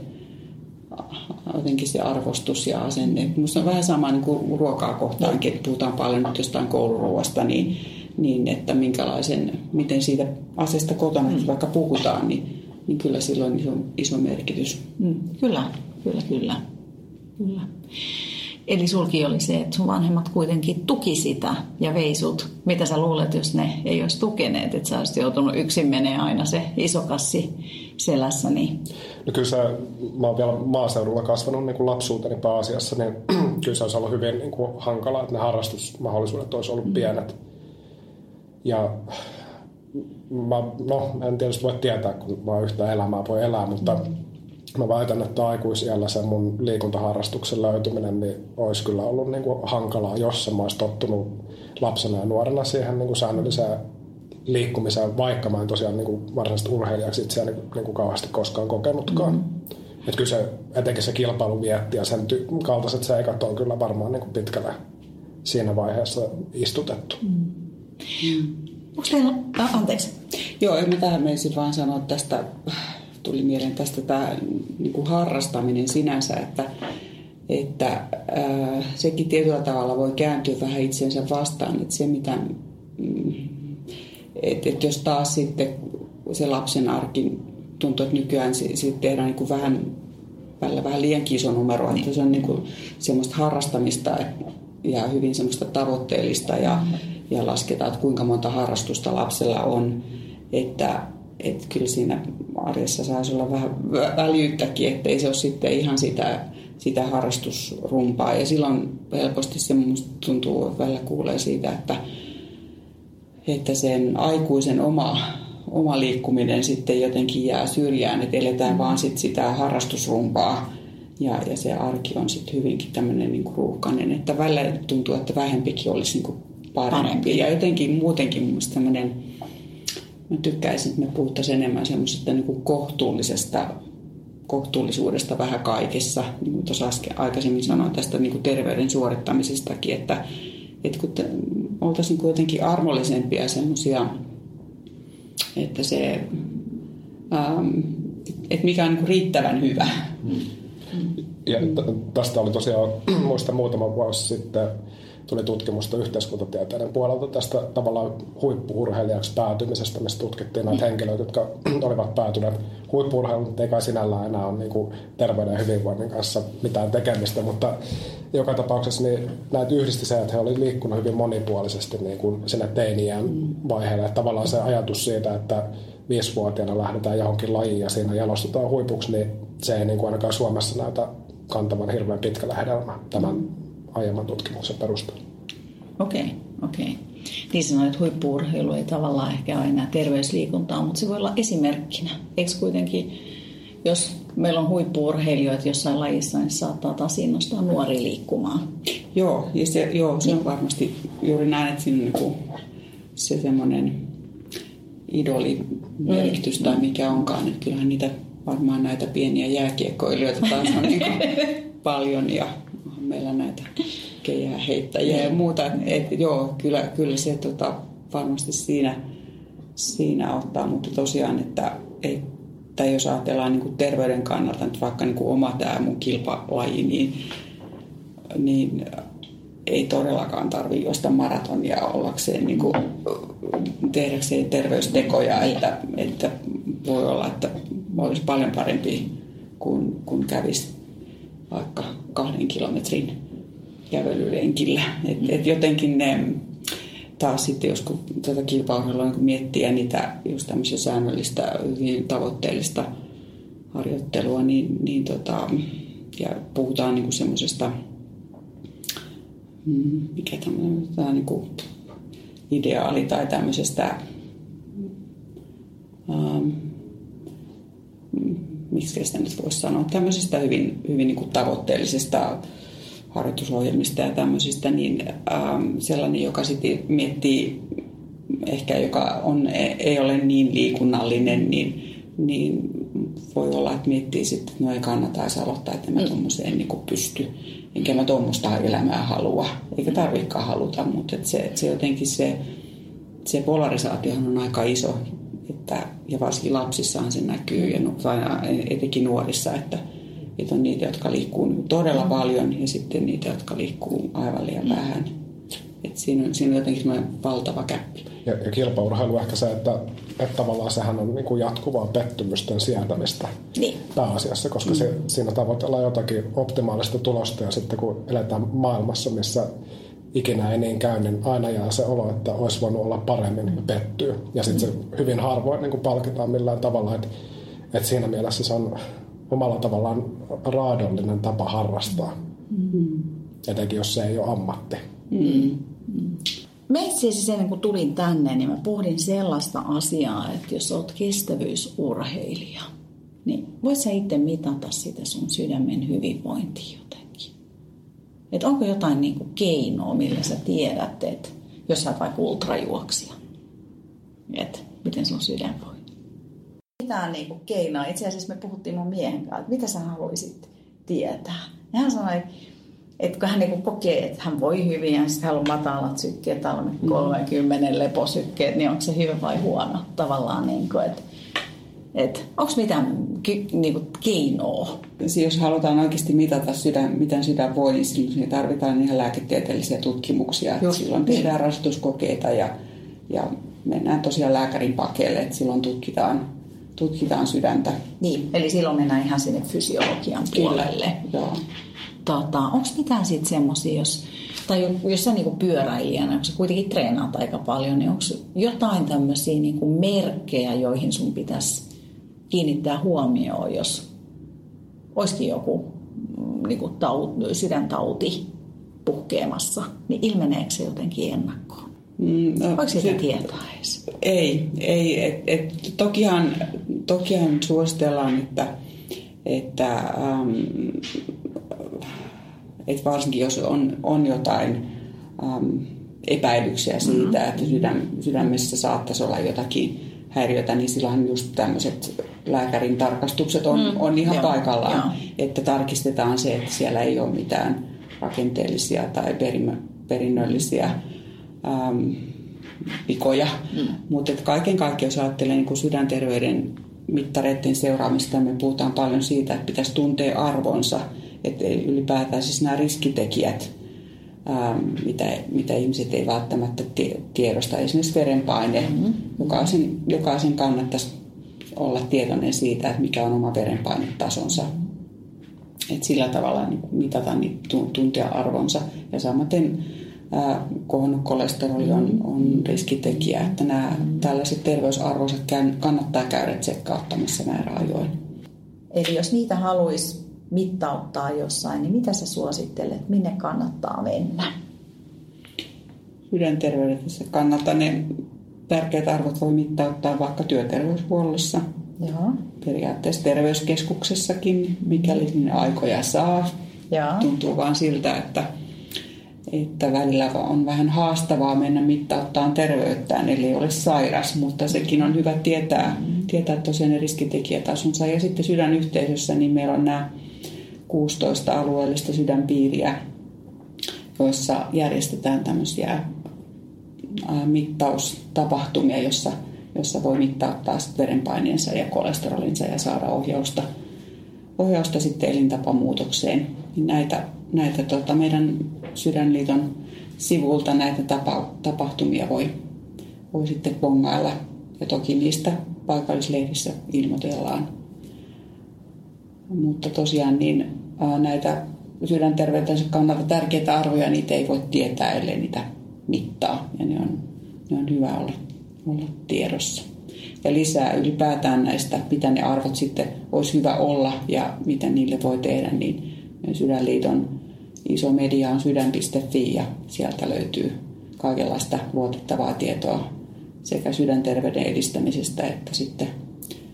jotenkin se arvostus ja asenne. Minusta on vähän sama niin kuin ruokaa kohtaankin, että puhutaan paljon nyt jostain kouluruoasta, niin, niin että minkälaisen, miten siitä asiasta kotona mm. vaikka puhutaan, niin, niin kyllä sillä on iso, iso merkitys. Mm, kyllä, kyllä, kyllä. kyllä. Eli sulki oli se, että sun vanhemmat kuitenkin tuki sitä ja veisut. Mitä sä luulet, jos ne ei olisi tukeneet, että sä olisit joutunut yksin menee aina se iso kassi selässä? Niin... No kyllä se, mä oon vielä maaseudulla kasvanut niin kuin lapsuuteni pääasiassa, niin kyllä se olisi ollut hyvin niin kuin hankala, että ne harrastusmahdollisuudet olisi ollut mm. pienet. Ja mä, no, en tietysti voi tietää, kun mä yhtä elämää voi elää, mutta mm mä väitän, että aikuisiellä se mun liikuntaharrastuksen löytyminen niin olisi kyllä ollut niin kuin hankalaa, jos mä olisi tottunut lapsena ja nuorena siihen niin kuin säännölliseen liikkumiseen, vaikka mä en tosiaan niin kuin varsinaisesti urheilijaksi itseäni niin kuin kauheasti koskaan kokenutkaan. Mm-hmm. Että kyllä se, etenkin se vietti ja sen ty- kaltaiset seikat on kyllä varmaan niin kuin pitkälle siinä vaiheessa istutettu. Mm. Mm. Onko teillä, ah, anteeksi. Joo, en mä tähän menisin vaan sanoa tästä tuli mieleen tästä tämä niin kuin harrastaminen sinänsä, että, että ää, sekin tietyllä tavalla voi kääntyä vähän itsensä vastaan, että se mitä, mm, että, että jos taas sitten se lapsen arki tuntuu, että nykyään siitä tehdään niin kuin vähän, välillä vähän liian iso numero, että niin. se on niin kuin semmoista harrastamista ja hyvin semmoista tavoitteellista ja, ja lasketaan, että kuinka monta harrastusta lapsella on, että että kyllä siinä arjessa saisi olla vähän väljyyttäkin, ettei se ole sitten ihan sitä, sitä harrastusrumpaa. Ja silloin helposti se tuntuu, että välillä kuulee siitä, että, että sen aikuisen oma, oma liikkuminen sitten jotenkin jää syrjään, että eletään vaan sit sitä harrastusrumpaa. Ja, ja se arki on sitten hyvinkin tämmöinen niin ruuhkainen, että välillä tuntuu, että vähempikin olisi niin parempi. parempi. Ja jotenkin muutenkin mun tämmöinen Mä tykkäisin, että me puhuttaisiin enemmän semmoisesta niin kohtuullisesta kohtuullisuudesta vähän kaikessa, niin kuin tuossa aikaisemmin sanoin tästä niin kuin terveyden suorittamisestakin, että, että kun oltaisiin jotenkin armollisempia semmoisia, että se, ähm, että mikä on niin riittävän hyvä. Mm. Ja tästä oli tosiaan, muista muutama vuosi sitten, tuli tutkimusta yhteiskuntatieteiden puolelta tästä tavallaan huippuurheilijaksi päätymisestä, missä tutkittiin näitä henkilöitä, jotka olivat päätyneet huippuurheiluun, mutta ei kai sinällään enää ole niin terveyden ja hyvinvoinnin kanssa mitään tekemistä, mutta joka tapauksessa niin näitä yhdisti se, että he olivat liikkunut hyvin monipuolisesti niin kuin sinne teiniään vaiheelle. Että tavallaan se ajatus siitä, että viisivuotiaana lähdetään johonkin lajiin ja siinä jalostutaan huipuksi, niin se ei niin kuin ainakaan Suomessa näytä kantavan hirveän pitkällä hedelmä tämän aiemman tutkimuksen perusteella. Okei, okay, okei. Okay. Niin sanoit, että huippuurheilu ei tavallaan ehkä ole enää terveysliikuntaa, mutta se voi olla esimerkkinä. Eikö kuitenkin, jos meillä on huippuurheilijoita jossain lajissa, niin saattaa taas innostaa nuori liikkumaan. Joo, ja se, joo, se on varmasti juuri näin, että siinä on niin se semmoinen idolimerkitys tai mikä onkaan. Että kyllähän niitä varmaan näitä pieniä jääkiekkoilijoita taas on niin paljon ja meillä näitä keijää heittäjiä ja muuta. Et, joo, kyllä, kyllä se tota, varmasti siinä, siinä ottaa, mutta tosiaan, että ei, tai jos ajatellaan niin kuin terveyden kannalta, nyt vaikka niin kuin oma tämä mun kilpalaji, niin, niin ei todellakaan tarvitse juosta maratonia ollakseen niin kuin, tehdäkseen terveystekoja, että, että voi olla, että olisi paljon parempi kuin, kuin kävisi vaikka kahden kilometrin kävelylenkillä. Et, et jotenkin ne, taas sitten, jos kun tätä kilpaurheilua niin miettii ja niitä just tämmöisiä säännöllistä, hyvin tavoitteellista harjoittelua, niin, niin tota, ja puhutaan niin semmoisesta, mm, mikä tämmöinen, tämä niin kuin ideaali tai tämmöisestä ähm, miksi sitä nyt voisi sanoa, tämmöisestä hyvin, hyvin niin kuin tavoitteellisesta harjoitusohjelmista ja tämmöisistä, niin ähm, sellainen, joka sitten miettii, ehkä joka on, ei ole niin liikunnallinen, niin, niin voi olla, että miettii sitten, että no ei kannata edes aloittaa, että mä mm. tuommoiseen niin pysty. Enkä mä tuommoista elämää halua, eikä tarvikaan haluta, mutta että se, että se jotenkin se, se polarisaatiohan on aika iso että, ja varsinkin lapsissahan se näkyy, ja etenkin nuorissa, että, että on niitä, jotka liikkuu todella paljon ja sitten niitä, jotka liikkuu aivan liian vähän. Et siinä, on, siinä on jotenkin valtava käppi. Ja, ja kilpaurheilu ehkä se, että, että tavallaan sehän on niin kuin jatkuvaa pettymysten sietämistä niin. pääasiassa, koska mm. se, siinä tavoitellaan jotakin optimaalista tulosta ja sitten kun eletään maailmassa, missä ikinä ei niin käy, niin aina jää se olo, että olisi voinut olla paremmin ja pettyy. Ja sitten se hyvin harvoin niin kuin palkitaan millään tavalla, että, että siinä mielessä se on omalla tavallaan raadollinen tapa harrastaa. Mm. Etenkin jos se ei ole ammatti. Mm. Mä itse asiassa ennen kuin tulin tänne, niin mä pohdin sellaista asiaa, että jos olet kestävyysurheilija, niin voit sä itse mitata sitä sun sydämen hyvinvointia. Että onko jotain niin kuin keinoa, millä sä tiedät, että jos sä oot vaikka ultrajuoksija, että miten sun sydän voi? Mitään niin kuin keinoa. Itse asiassa me puhuttiin mun miehen kanssa, että mitä sä haluaisit tietää. Ja hän sanoi, että kun hän niin kokee, että hän voi hyvin ja sitten hänellä on matalat sykkeet, alle 30 mm. leposykkeet, niin onko se hyvä vai huono tavallaan, niin kuin, että että onko mitään niin kuin, keinoa? Jos halutaan oikeasti mitata sydän, miten sydän voi, niin silloin tarvitaan ihan lääketieteellisiä tutkimuksia. Just, silloin niin. tehdään rasituskokeita ja, ja mennään tosiaan lääkärin pakeille, että silloin tutkitaan, tutkitaan sydäntä. Niin, eli silloin mennään ihan sinne fysiologian puolelle. Kyllä, joo tota, onko mitään sitten semmoisia, jos, tai jos sä niinku pyöräilijänä, kun sä kuitenkin treenaat aika paljon, niin onko jotain tämmöisiä niinku merkkejä, joihin sun pitäisi kiinnittää huomioon, jos olisikin joku mm, niinku taut, sydäntauti puhkeamassa, niin ilmeneekö se jotenkin ennakkoon? Mm, no, Voiko sitä tietää edes? Ei, ei et, et, tokihan, tokihan suositellaan, että, että ähm, että varsinkin jos on, on jotain äm, epäilyksiä siitä, mm-hmm. että sydäm, sydämessä saattaisi olla jotakin häiriötä, niin silloin just tämmöiset lääkärin tarkastukset on, mm, on ihan joo, paikallaan, joo. että tarkistetaan se, että siellä ei ole mitään rakenteellisia tai perimä, perinnöllisiä äm, vikoja. Mm. Mutta kaiken kaikkiaan, jos ajattelee niin sydänterveyden mittareiden seuraamista, me puhutaan paljon siitä, että pitäisi tuntea arvonsa – että ylipäätään siis nämä riskitekijät, mitä, mitä ihmiset ei välttämättä tiedosta, esimerkiksi verenpaine, mm-hmm. jokaisen, jokaisen kannattaisi olla tietoinen siitä, että mikä on oma verenpainetasonsa. Että sillä tavalla niin mitata niin tuntia arvonsa. Ja samaten kohonnut kolesteroli on, on riskitekijä, että nämä tällaiset terveysarvoiset kannattaa käydä tsekkauttamassa määräajoin. Eli jos niitä haluaisi mittauttaa jossain, niin mitä sä suosittelet, minne kannattaa mennä? Sydänterveydessä kannattaa ne tärkeät arvot voi mittauttaa vaikka työterveyshuollossa. Joo. Periaatteessa terveyskeskuksessakin, mikäli sinne aikoja saa. Joo. Tuntuu vaan siltä, että, että välillä on vähän haastavaa mennä mittauttaa terveyttään, eli ei ole sairas, mutta sekin on hyvä tietää, mm. tietää tosiaan ne riskitekijätasonsa. Ja sitten sydänyhteisössä niin meillä on nämä 16 alueellista sydänpiiriä, joissa järjestetään tämmöisiä mittaustapahtumia, jossa, jossa voi mittauttaa verenpaineensa ja kolesterolinsa ja saada ohjausta, ohjausta sitten elintapamuutokseen. Niin näitä, näitä tota, meidän Sydänliiton sivulta näitä tapa, tapahtumia voi, voi sitten bongailla. Ja toki niistä paikallislehdissä ilmoitellaan. Mutta tosiaan niin näitä sydänterveytensä kannalta tärkeitä arvoja, niitä ei voi tietää, ellei niitä mittaa. Ja ne on, ne on hyvä olla, olla tiedossa. Ja lisää ylipäätään näistä, mitä ne arvot sitten olisi hyvä olla ja mitä niille voi tehdä, niin Sydänliiton iso media on sydän.fi ja sieltä löytyy kaikenlaista luotettavaa tietoa sekä sydänterveyden edistämisestä että sitten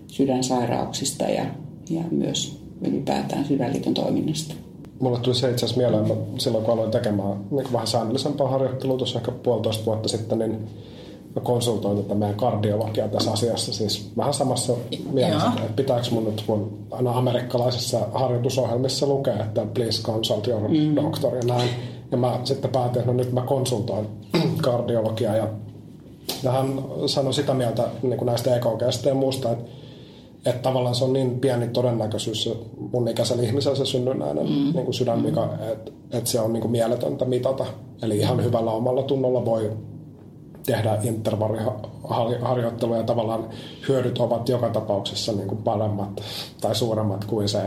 sydänsairauksista ja, ja myös ylipäätään sydänliiton toiminnasta. Mulle tuli se itse asiassa mieleen, että silloin kun aloin tekemään niin vähän säännöllisempää harjoittelua tuossa ehkä puolitoista vuotta sitten, niin mä konsultoin tätä meidän kardiologiaa tässä asiassa. Siis vähän samassa mielessä, että pitääkö mun nyt mun aina amerikkalaisissa harjoitusohjelmissa lukea, että please consult your mm. doctor ja näin. Ja mä sitten päätin, että no nyt mä konsultoin kardiologiaa ja Ja hän sanoi sitä mieltä niin kuin näistä EKGstä ja muusta, että, että tavallaan se on niin pieni todennäköisyys mun ikäisellä ihmisellä se synnynnäinen mm. niin kuin sydänvika, että, että se on niin kuin mieletöntä mitata. Eli ihan hyvällä omalla tunnolla voi tehdä intervalliharjoittelua ja tavallaan hyödyt ovat joka tapauksessa niin kuin paremmat tai suuremmat kuin se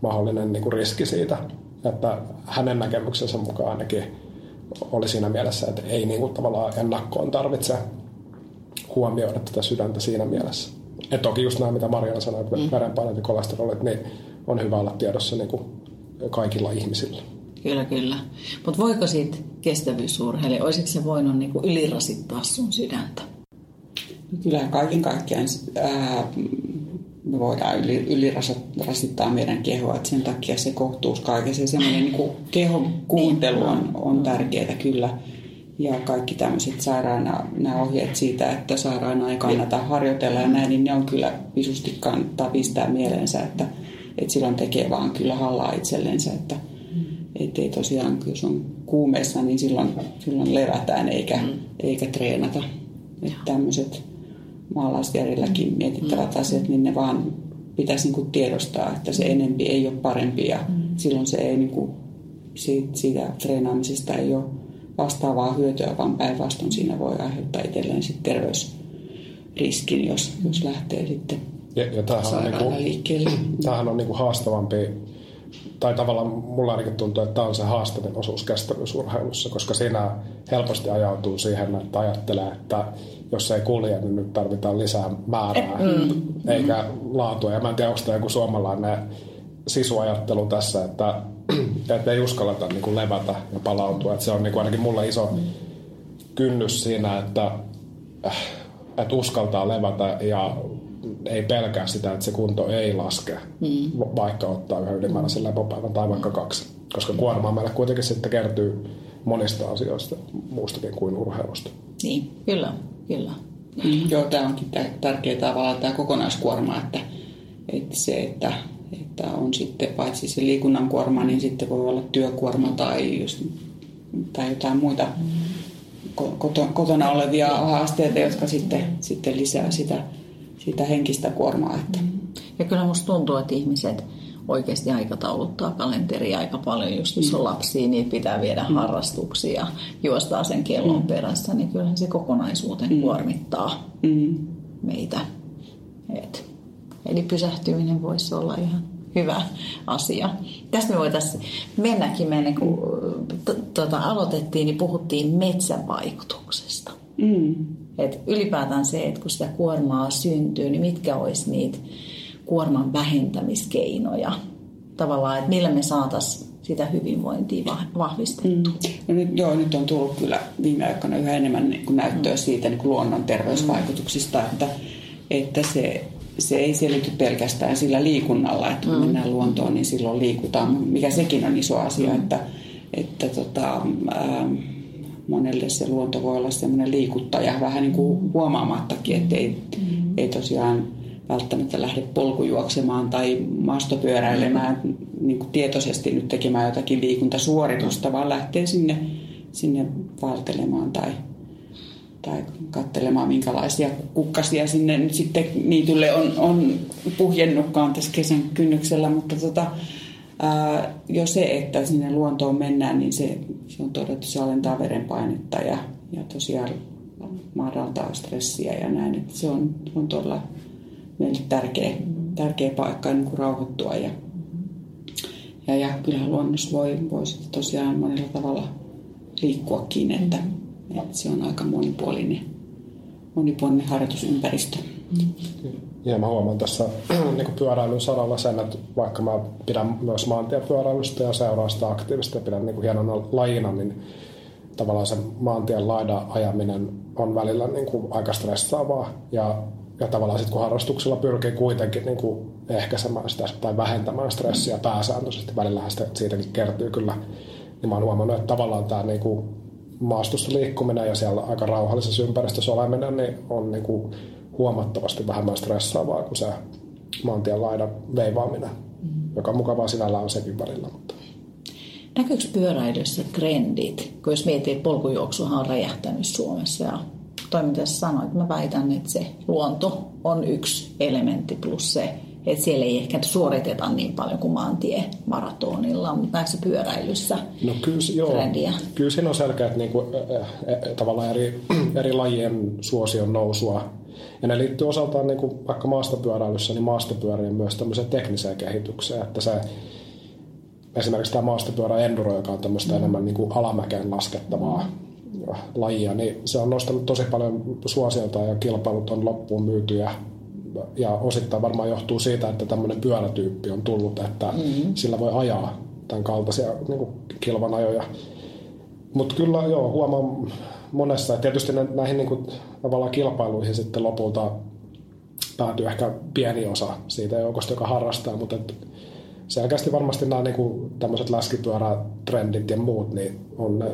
mahdollinen niin kuin riski siitä. Että hänen näkemyksensä mukaan ainakin oli siinä mielessä, että ei niin kuin tavallaan ennakkoon tarvitse huomioida tätä sydäntä siinä mielessä. Ja toki just nämä, mitä Mariana sanoi, että mm. verenpainot ja kolesterolit, niin on hyvä olla tiedossa niin kuin kaikilla ihmisillä. Kyllä, kyllä. Mutta voiko siitä kestävyysurheilija, olisiko se voinut niinku ylirasittaa sun sydäntä? Kyllä kaiken kaikkiaan ää, me voidaan yli, ylirasittaa meidän kehoa, että sen takia se kohtuus kaikessa semmoinen niin kehon kuuntelu on, on tärkeää kyllä. Ja kaikki tämmöiset sairaana, nämä ohjeet siitä, että sairaana ei kannata harjoitella ja näin, niin ne on kyllä visusti kannattaa pistää mieleensä, että, että silloin tekee vaan kyllä hallaa itsellensä, että – että ei tosiaan, jos on kuumeessa, niin silloin, silloin levätään eikä, mm. eikä treenata. Että tämmöiset maalaisjärjelläkin mietittävät mm. asiat, niin ne vaan pitäisi niin kuin tiedostaa, että se enempi ei ole parempi ja mm. silloin se ei niin kuin, siitä, siitä treenaamisesta ei ole vastaavaa hyötyä, vaan päinvastoin siinä voi aiheuttaa itselleen sitten terveysriskin, jos, jos lähtee sitten ja, ja tämähän on, niinku, liikkeelle. Tämähän on niinku haastavampi tai tavallaan mulla ainakin tuntuu, että tämä on se haastavin osuus kestävyysurheilussa, koska siinä helposti ajautuu siihen, että ajattelee, että jos ei kulje, niin nyt tarvitaan lisää määrää, mm. eikä laatua. Ja mä en tiedä, onko tämä joku suomalainen sisuajattelu tässä, että, että ei uskalleta niin kuin levätä ja palautua. Että se on niin kuin ainakin mulle iso kynnys siinä, että, että uskaltaa levätä ja ei pelkää sitä, että se kunto ei laske, mm. vaikka ottaa yhden ylimääräisen lepopäivän tai vaikka kaksi. Koska kuormaa meille kuitenkin sitten kertyy monista asioista muustakin kuin urheilusta. Niin, kyllä, kyllä. Mm, joo, tämä onkin tärkeää tavallaan tämä kokonaiskuorma, että, että se, että, että on sitten paitsi se liikunnan kuorma, niin sitten voi olla työkuorma tai, just, tai jotain muita kotona olevia haasteita, jotka sitten, sitten lisää sitä sitä henkistä kuormaa. Että. Ja kyllä musta tuntuu, että ihmiset oikeasti aikatauluttaa kalenteria aika paljon. Just jos on mm. lapsia, niin pitää viedä mm. harrastuksia ja juostaa sen kellon mm. perässä, niin kyllähän se kokonaisuuteen mm. kuormittaa mm. meitä. Et, eli pysähtyminen voisi olla ihan hyvä asia. Tästä me voitaisiin mennäkin, mennä, kun tuota, aloitettiin, niin puhuttiin metsän vaikutuksesta. Mm. Et ylipäätään se, että kun sitä kuormaa syntyy, niin mitkä olisi niitä kuorman vähentämiskeinoja tavallaan, että millä me saataisiin sitä hyvinvointia vahvistettua. Mm. No nyt, joo, nyt on tullut kyllä viime aikoina yhä enemmän niin kuin näyttöä mm. siitä niin kuin luonnon terveysvaikutuksista, että, että se, se ei selity pelkästään sillä liikunnalla, että kun mm. mennään luontoon, niin silloin liikutaan, mikä sekin on iso asia, mm. että, että tota, ää, monelle se luonto voi olla semmoinen liikuttaja vähän niin kuin huomaamattakin, että ei, mm-hmm. ei tosiaan välttämättä lähde polkujuoksemaan tai maastopyöräilemään niin kuin tietoisesti nyt tekemään jotakin liikuntasuoritusta, vaan lähtee sinne, sinne valtelemaan tai, tai katselemaan, minkälaisia kukkasia sinne nyt sitten niitylle on, on puhjennutkaan tässä kesän kynnyksellä, mutta tota, ää, jo se, että sinne luontoon mennään, niin se, se on todettu, se alentaa verenpainetta ja, ja tosiaan madaltaa stressiä ja näin. Että se on, on todella meille tärkeä, tärkeä paikka niin kuin rauhoittua. Ja, ja, ja kyllähän luonnossa voi, voi tosiaan monella tavalla liikkuakin, että, että se on aika monipuolinen, monipuolinen harjoitusympäristö. Ja mä huomaan tässä niin pyöräilyn saralla sen, että vaikka mä pidän myös maantiepyöräilystä ja seuraan sitä aktiivista ja pidän niin kuin hienona lajina, niin tavallaan se maantien laida ajaminen on välillä niin kuin aika stressaavaa. Ja, ja tavallaan sitten kun harrastuksella pyrkii kuitenkin niin kuin ehkäisemään sitä tai vähentämään stressiä pääsääntöisesti, välillä sitä, siitäkin kertyy kyllä, niin mä oon huomannut, että tavallaan tämä niin kuin maastossa liikkuminen ja siellä aika rauhallisessa ympäristössä oleminen niin on niin kuin huomattavasti vähemmän stressaavaa kuin se maantien laidan veivaaminen, mm. joka mukavaa sinällä on sekin välillä. Mutta. Näkyykö pyöräilyssä trendit? Kun jos miettii, että polkujuoksuhan on räjähtänyt Suomessa ja toi mitä sanoit, mä väitän, että se luonto on yksi elementti plus se, että siellä ei ehkä suoriteta niin paljon kuin maantie maratonilla, mutta näissä pyöräilyssä no kyllä, joo, trendiä. Kyllä siinä on selkeät niin kuin, äh, äh, tavallaan eri, eri lajien suosion nousua. Ja ne liittyy osaltaan niin kuin vaikka maastopyöräilyssä, niin maastopyörien myös tämmöiseen tekniseen kehitykseen, että se esimerkiksi tämä maastopyörä enduro, joka on tämmöistä mm. enemmän niin kuin alamäkeen laskettavaa lajia, niin se on nostanut tosi paljon suosiota ja kilpailut on loppuun myytyjä ja osittain varmaan johtuu siitä, että tämmöinen pyörätyyppi on tullut, että mm-hmm. sillä voi ajaa tämän kaltaisia niin kilvanajoja. Mutta kyllä joo, huomaan monessa, että tietysti näihin niin kuin, tavallaan kilpailuihin sitten lopulta päätyy ehkä pieni osa siitä joukosta, joka harrastaa, mutta et selkeästi varmasti nämä niin kuin, tämmöiset läskipyörätrendit ja muut, niin on ne,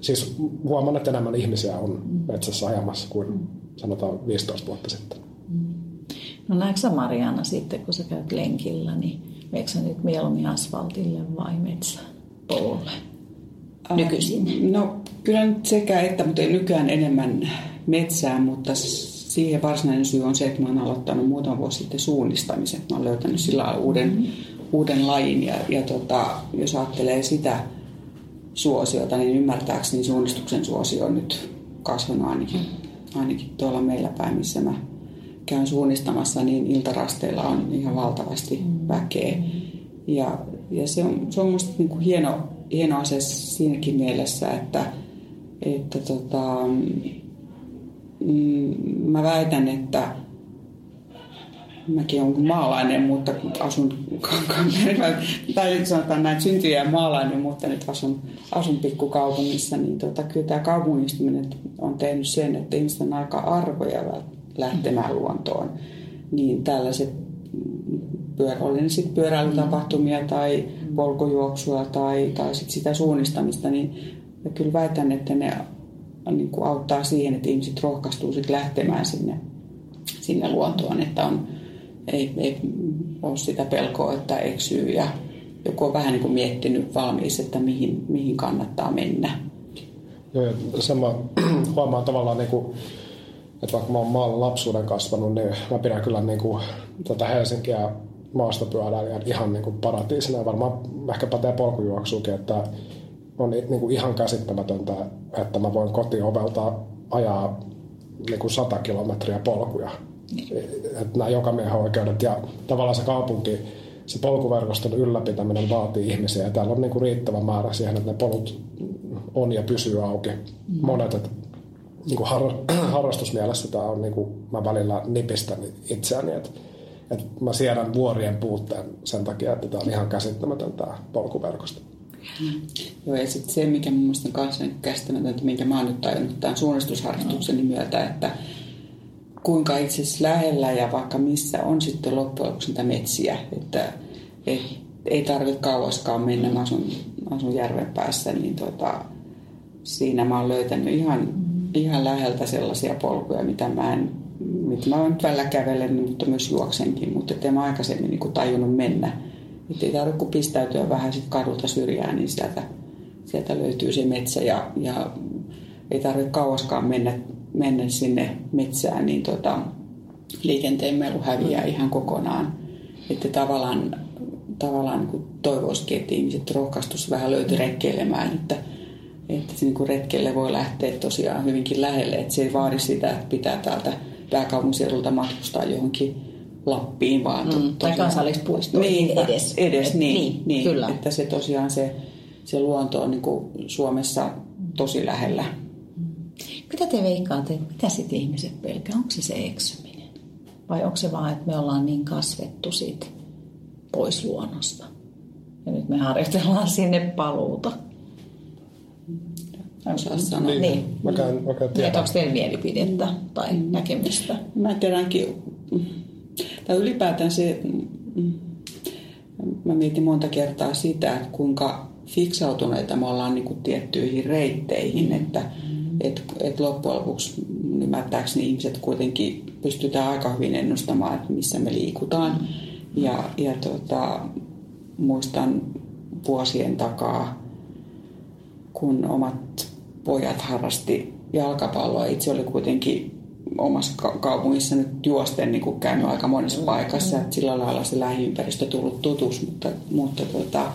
siis huomaan, että enemmän ihmisiä on metsässä ajamassa kuin sanotaan 15 vuotta sitten. No näetkö sä Mariana sitten, kun sä käyt lenkillä, niin meneekö sä nyt mieluummin asfaltille vai metsäpolulle nykyisin? No kyllä nyt sekä että, mutta nykyään enemmän metsään, mutta siihen varsinainen syy on se, että mä oon aloittanut muutama vuosi sitten suunnistamisen. Mä oon löytänyt sillä uuden, mm-hmm. uuden lajin ja, ja tota, jos ajattelee sitä suosiota, niin ymmärtääkseni suunnistuksen suosio on nyt kasvanut ainakin, ainakin tuolla meillä päin, missä mä käyn suunnistamassa, niin iltarasteilla on ihan valtavasti väkeä. Ja, ja se on, se on musta niin kuin hieno, hieno asia siinäkin mielessä, että, että tota, mm, mä väitän, että mäkin olen maalainen, mutta asun tai sanotaan näin, syntyjä maalainen, mutta nyt asun, asun pikkukaupungissa, niin tota, kyllä tämä kaupungistuminen on tehnyt sen, että ihmiset on aika arvoja lähtemään luontoon, niin tällaiset pyörä, oli ne sitten pyöräilytapahtumia tai polkujuoksua tai, tai sit sitä suunnistamista, niin mä kyllä väitän, että ne niin kuin auttaa siihen, että ihmiset rohkaistuu sit lähtemään sinne, sinne luontoon, että on, ei, ei ole sitä pelkoa, että eksyy ja joku on vähän niin kuin miettinyt valmiiksi, että mihin, mihin kannattaa mennä. Joo, ja mä huomaan tavallaan niin kuin että vaikka mä oon maalla lapsuuden kasvanut, niin mä pidän kyllä niin kuin, tätä Helsinkiä maastopyöräilijän ihan niin kuin paratiisina. Varmaan ehkä pätee polkujuoksuukin, että on niin kuin ihan käsittämätöntä, että mä voin kotiovelta ajaa niin kuin 100 kilometriä polkuja. Että nämä oikeudet ja tavallaan se kaupunki, se polkuverkoston ylläpitäminen vaatii ihmisiä ja täällä on niin kuin riittävä määrä siihen, että ne polut on ja pysyy auki. Monet, että niin kuin har, harrastusmielessä tämä on, niin kuin, mä välillä nipistän itseäni, että, että mä siedän vuorien puutteen sen takia, että tämä on ihan käsittämätön tämä polkuverkosto. Mm. Joo, ja sitten se, mikä mun mielestä on kanssa käsittämätöntä, minkä mä oon nyt tajunnut tämän suunnistusharrastukseni myötä, että kuinka itse asiassa lähellä ja vaikka missä on sitten loppujen lopuksi niitä metsiä, että et, ei tarvitse kauaskaan mennä, mä asun, asun järven päässä, niin tota, siinä mä oon löytänyt ihan ihan läheltä sellaisia polkuja, mitä mä en, mitä mä nyt välillä kävelen, mutta myös juoksenkin, mutta ettei mä aikaisemmin niin tajunnut mennä. Että ei tarvitse kuin pistäytyä vähän sit kadulta syrjään, niin sieltä, sieltä löytyy se metsä ja, ja ei tarvitse kauaskaan mennä, mennä sinne metsään, niin tota, liikenteen melu häviää ihan kokonaan. Että tavallaan, tavallaan niin toivoisikin, että ihmiset rohkaistuisi vähän löytyrekkeilemään, että että niin kuin retkelle voi lähteä tosiaan hyvinkin lähelle, että se ei vaadi sitä, että pitää täältä pääkaupunkiseudulta matkustaa johonkin Lappiin, vaan mm, tosiaan, tai kansallispuistoihin niin, edes. Edes, niin, niin, niin kyllä. että se tosiaan se, se luonto on niin kuin Suomessa tosi lähellä. Mitä te veikkaatte, mitä sitten ihmiset pelkää? Onko se se eksyminen? Vai onko se vaan, että me ollaan niin kasvettu siitä pois luonnosta? Ja nyt me harjoitellaan sinne paluuta osaa sanoa. Niin, niin. Mä käyn, mä käyn niin, onko teillä mielipidettä tai mm. näkemystä? Mä tiedänkin, tai ylipäätään se, mä mietin monta kertaa sitä, että kuinka fiksautuneita me ollaan niin kuin tiettyihin reitteihin, että et, et loppujen lopuksi ymmärtääkseni ihmiset kuitenkin pystytään aika hyvin ennustamaan, että missä me liikutaan. Ja, ja tota, muistan vuosien takaa, kun omat pojat harrasti jalkapalloa. Itse oli kuitenkin omassa kaupungissa nyt juosten niin käynyt aika monessa paikassa, että sillä lailla se lähiympäristö tullut tutus, mutta, mutta tota,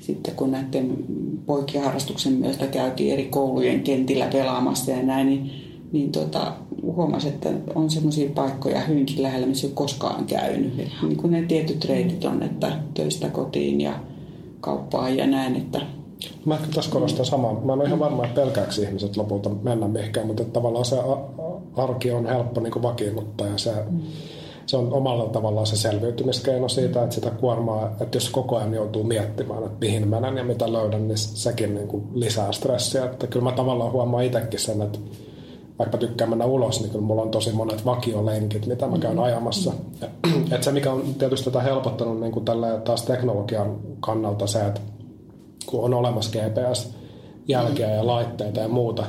sitten kun näiden poikien harrastuksen myötä käytiin eri koulujen kentillä pelaamassa ja näin, niin, niin tota, huomasin, että on semmoisia paikkoja hyvinkin lähellä, missä ei koskaan käynyt. Et niin kuin ne tietyt reitit on, että töistä kotiin ja kauppaan ja näin, että Mä ehkä tässä korostan samaa. Mä en ole ihan varma, että pelkääksi ihmiset lopulta mennä mihinkään, mutta tavallaan se arki on helppo niin vakiinnuttaa ja se, mm. se on omalla tavallaan se selviytymiskeino siitä, että sitä kuormaa, että jos koko ajan joutuu miettimään, että mihin menen ja mitä löydän, niin sekin niin kuin lisää stressiä. Että kyllä mä tavallaan huomaan itsekin sen, että vaikka tykkään mennä ulos, niin kyllä mulla on tosi monet vakiolenkit, mitä mä käyn mm. ajamassa. että se, mikä on tietysti tätä helpottanut niin kuin tälle taas teknologian kannalta se, että kun on olemassa GPS-jälkeä ja laitteita ja muuta,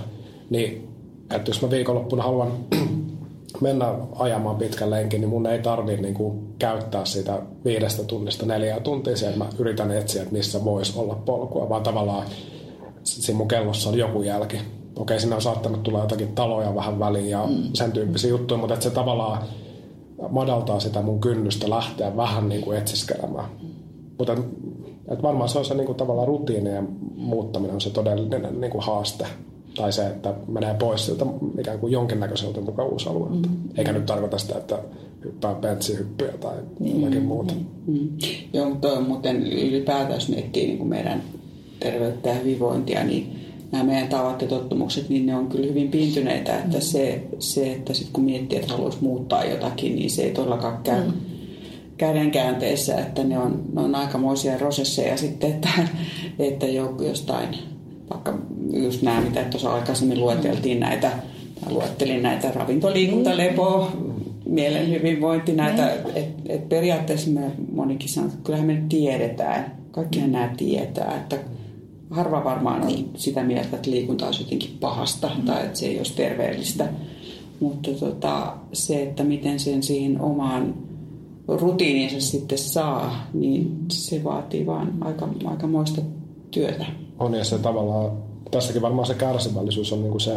niin että jos mä viikonloppuna haluan mennä ajamaan pitkän lenkin, niin mun ei tarvitse niin kuin käyttää sitä viidestä tunnista neljää tuntia siihen, mä yritän etsiä, että missä voisi olla polkua, vaan tavallaan siinä mun kellossa on joku jälki. Okei, sinne on saattanut tulla jotakin taloja vähän väliin ja mm. sen tyyppisiä juttuja, mutta että se tavallaan madaltaa sitä mun kynnystä lähteä vähän niin kuin etsiskelemään. Mutta että varmaan se on se niin kuin tavallaan rutiinien muuttaminen on se todellinen niin kuin haaste. Tai se, että menee pois siltä ikään kuin jonkinnäköiseltä mukavuusalueelta. Mm-hmm. Eikä nyt tarkoita sitä, että hyppää pentsihyppyjä tai mm-hmm. jotakin muuta. Mm-hmm. Joo, mutta on muuten ylipäätään, jos miettii niin kuin meidän terveyttä ja hyvinvointia, niin nämä meidän tavat ja tottumukset, niin ne on kyllä hyvin pintyneitä. Että se, se että sit kun miettii, että haluaisi muuttaa jotakin, niin se ei todellakaan käy. Mm kädenkäänteessä, että ne on, ne on aikamoisia prosesseja sitten, että, että jostain, vaikka just nämä, mitä tuossa aikaisemmin lueteltiin näitä, luettelin näitä ravintoliikunta, lepo, mielen hyvinvointi, näitä, että et periaatteessa me monikin sanoo, että kyllähän me tiedetään, kaikkihan nämä tietää, että harva varmaan on sitä mieltä, että liikunta olisi jotenkin pahasta tai että se ei olisi terveellistä. Mutta tota, se, että miten sen siihen omaan rutiininsa sitten saa, niin se vaatii vaan aika, aikamoista työtä. On ja se tavallaan, tässäkin varmaan se kärsivällisyys on niinku se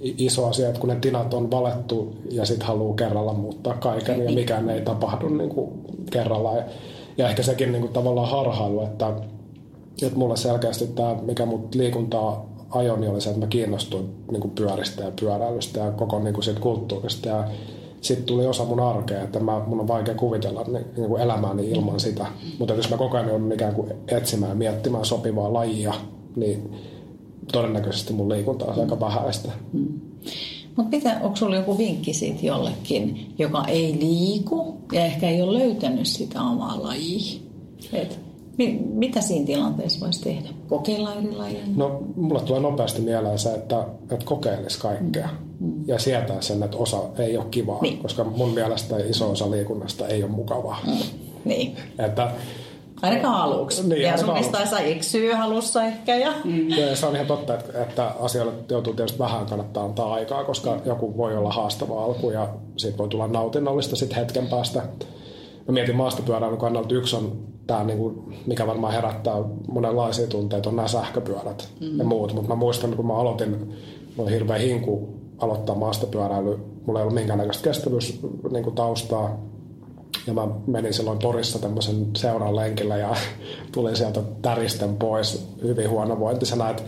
iso asia, että kun ne tinat on valettu ja sitten haluaa kerralla muuttaa kaiken ja mikään ei tapahdu niinku kerralla. Ja, ja ehkä sekin niinku tavallaan harhailu, että, että mulle selkeästi tämä, mikä mut liikuntaa ajoi, niin oli se, että mä kiinnostuin niinku pyöristä ja pyöräilystä ja koko niinku siitä kulttuurista. Ja sitten tuli osa mun arkea, että mä, mun on vaikea kuvitella niin, niin kuin elämääni ilman sitä. Mutta jos mä koko ajan joudun ikään kuin etsimään ja miettimään sopivaa lajia, niin todennäköisesti mun liikunta on aika vähäistä. Mm. Mutta onko sulla joku vinkki siitä jollekin, joka ei liiku ja ehkä ei ole löytänyt sitä omaa lajia? Et mitä siinä tilanteessa voisi tehdä? Kokeilla eri lajeja? No, mulle tulee nopeasti mieleen se, että, että kokeilisi kaikkea. Mm. Ja sietää sen, että osa ei ole kivaa. Niin. Koska mun mielestä iso osa liikunnasta ei ole mukavaa. Mm. Niin. Että Ainakaan aluksi. Niin, ja sun saa eksyä halussa ehkä. Ja... Mm. ja se on ihan totta, että, että asioille joutuu tietysti vähän kannattaa antaa aikaa, koska mm. joku voi olla haastava alku ja siitä voi tulla nautinnollista sitten hetken päästä. Mä mietin maastopyöräilyn kannalta yksi on tämä, niin kuin, mikä varmaan herättää monenlaisia tunteita, on nämä sähköpyörät mm. ja muut. Mutta mä muistan, kun mä aloitin, mulla oli hirveä hinku aloittaa maastopyöräily. Mulla ei ollut minkäännäköistä kestävyys niin kuin taustaa. Ja mä menin silloin Porissa tämmöisen seuran lenkillä ja tulin sieltä täristen pois hyvin huonovointisena. Että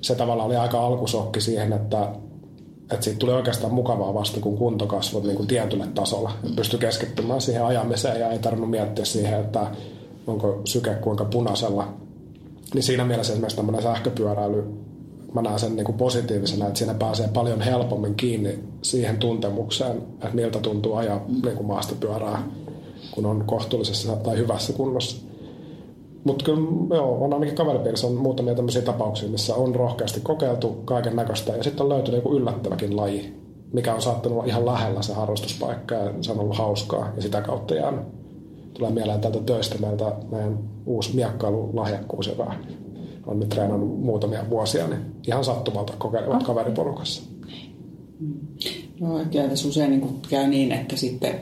se tavallaan oli aika alkusokki siihen, että että siitä tuli oikeastaan mukavaa vasta, kun kunto kasvoi niin kuin tietylle tasolle. Että pystyi keskittymään siihen ajamiseen ja ei tarvinnut miettiä siihen, että onko syke kuinka punaisella. Niin siinä mielessä esimerkiksi tämmöinen sähköpyöräily, mä näen sen niin kuin positiivisena, että siinä pääsee paljon helpommin kiinni siihen tuntemukseen, että miltä tuntuu ajaa niin kuin maastopyörää, kun on kohtuullisessa tai hyvässä kunnossa. Mutta kyllä joo, on ainakin kaveripiirissä on muutamia tämmöisiä tapauksia, missä on rohkeasti kokeiltu kaiken näköistä ja sitten on löytynyt joku yllättäväkin laji, mikä on saattanut olla ihan lähellä se harrastuspaikka ja se on ollut hauskaa ja sitä kautta jäänyt. Tulee mieleen tältä töistä meiltä meidän uusi miekkailulahjakkuus, joka on nyt treenannut muutamia vuosia, niin ihan sattumalta kokeilevat okay. kaveriporukassa. Joo, kyllä tässä usein niin käy niin, että sitten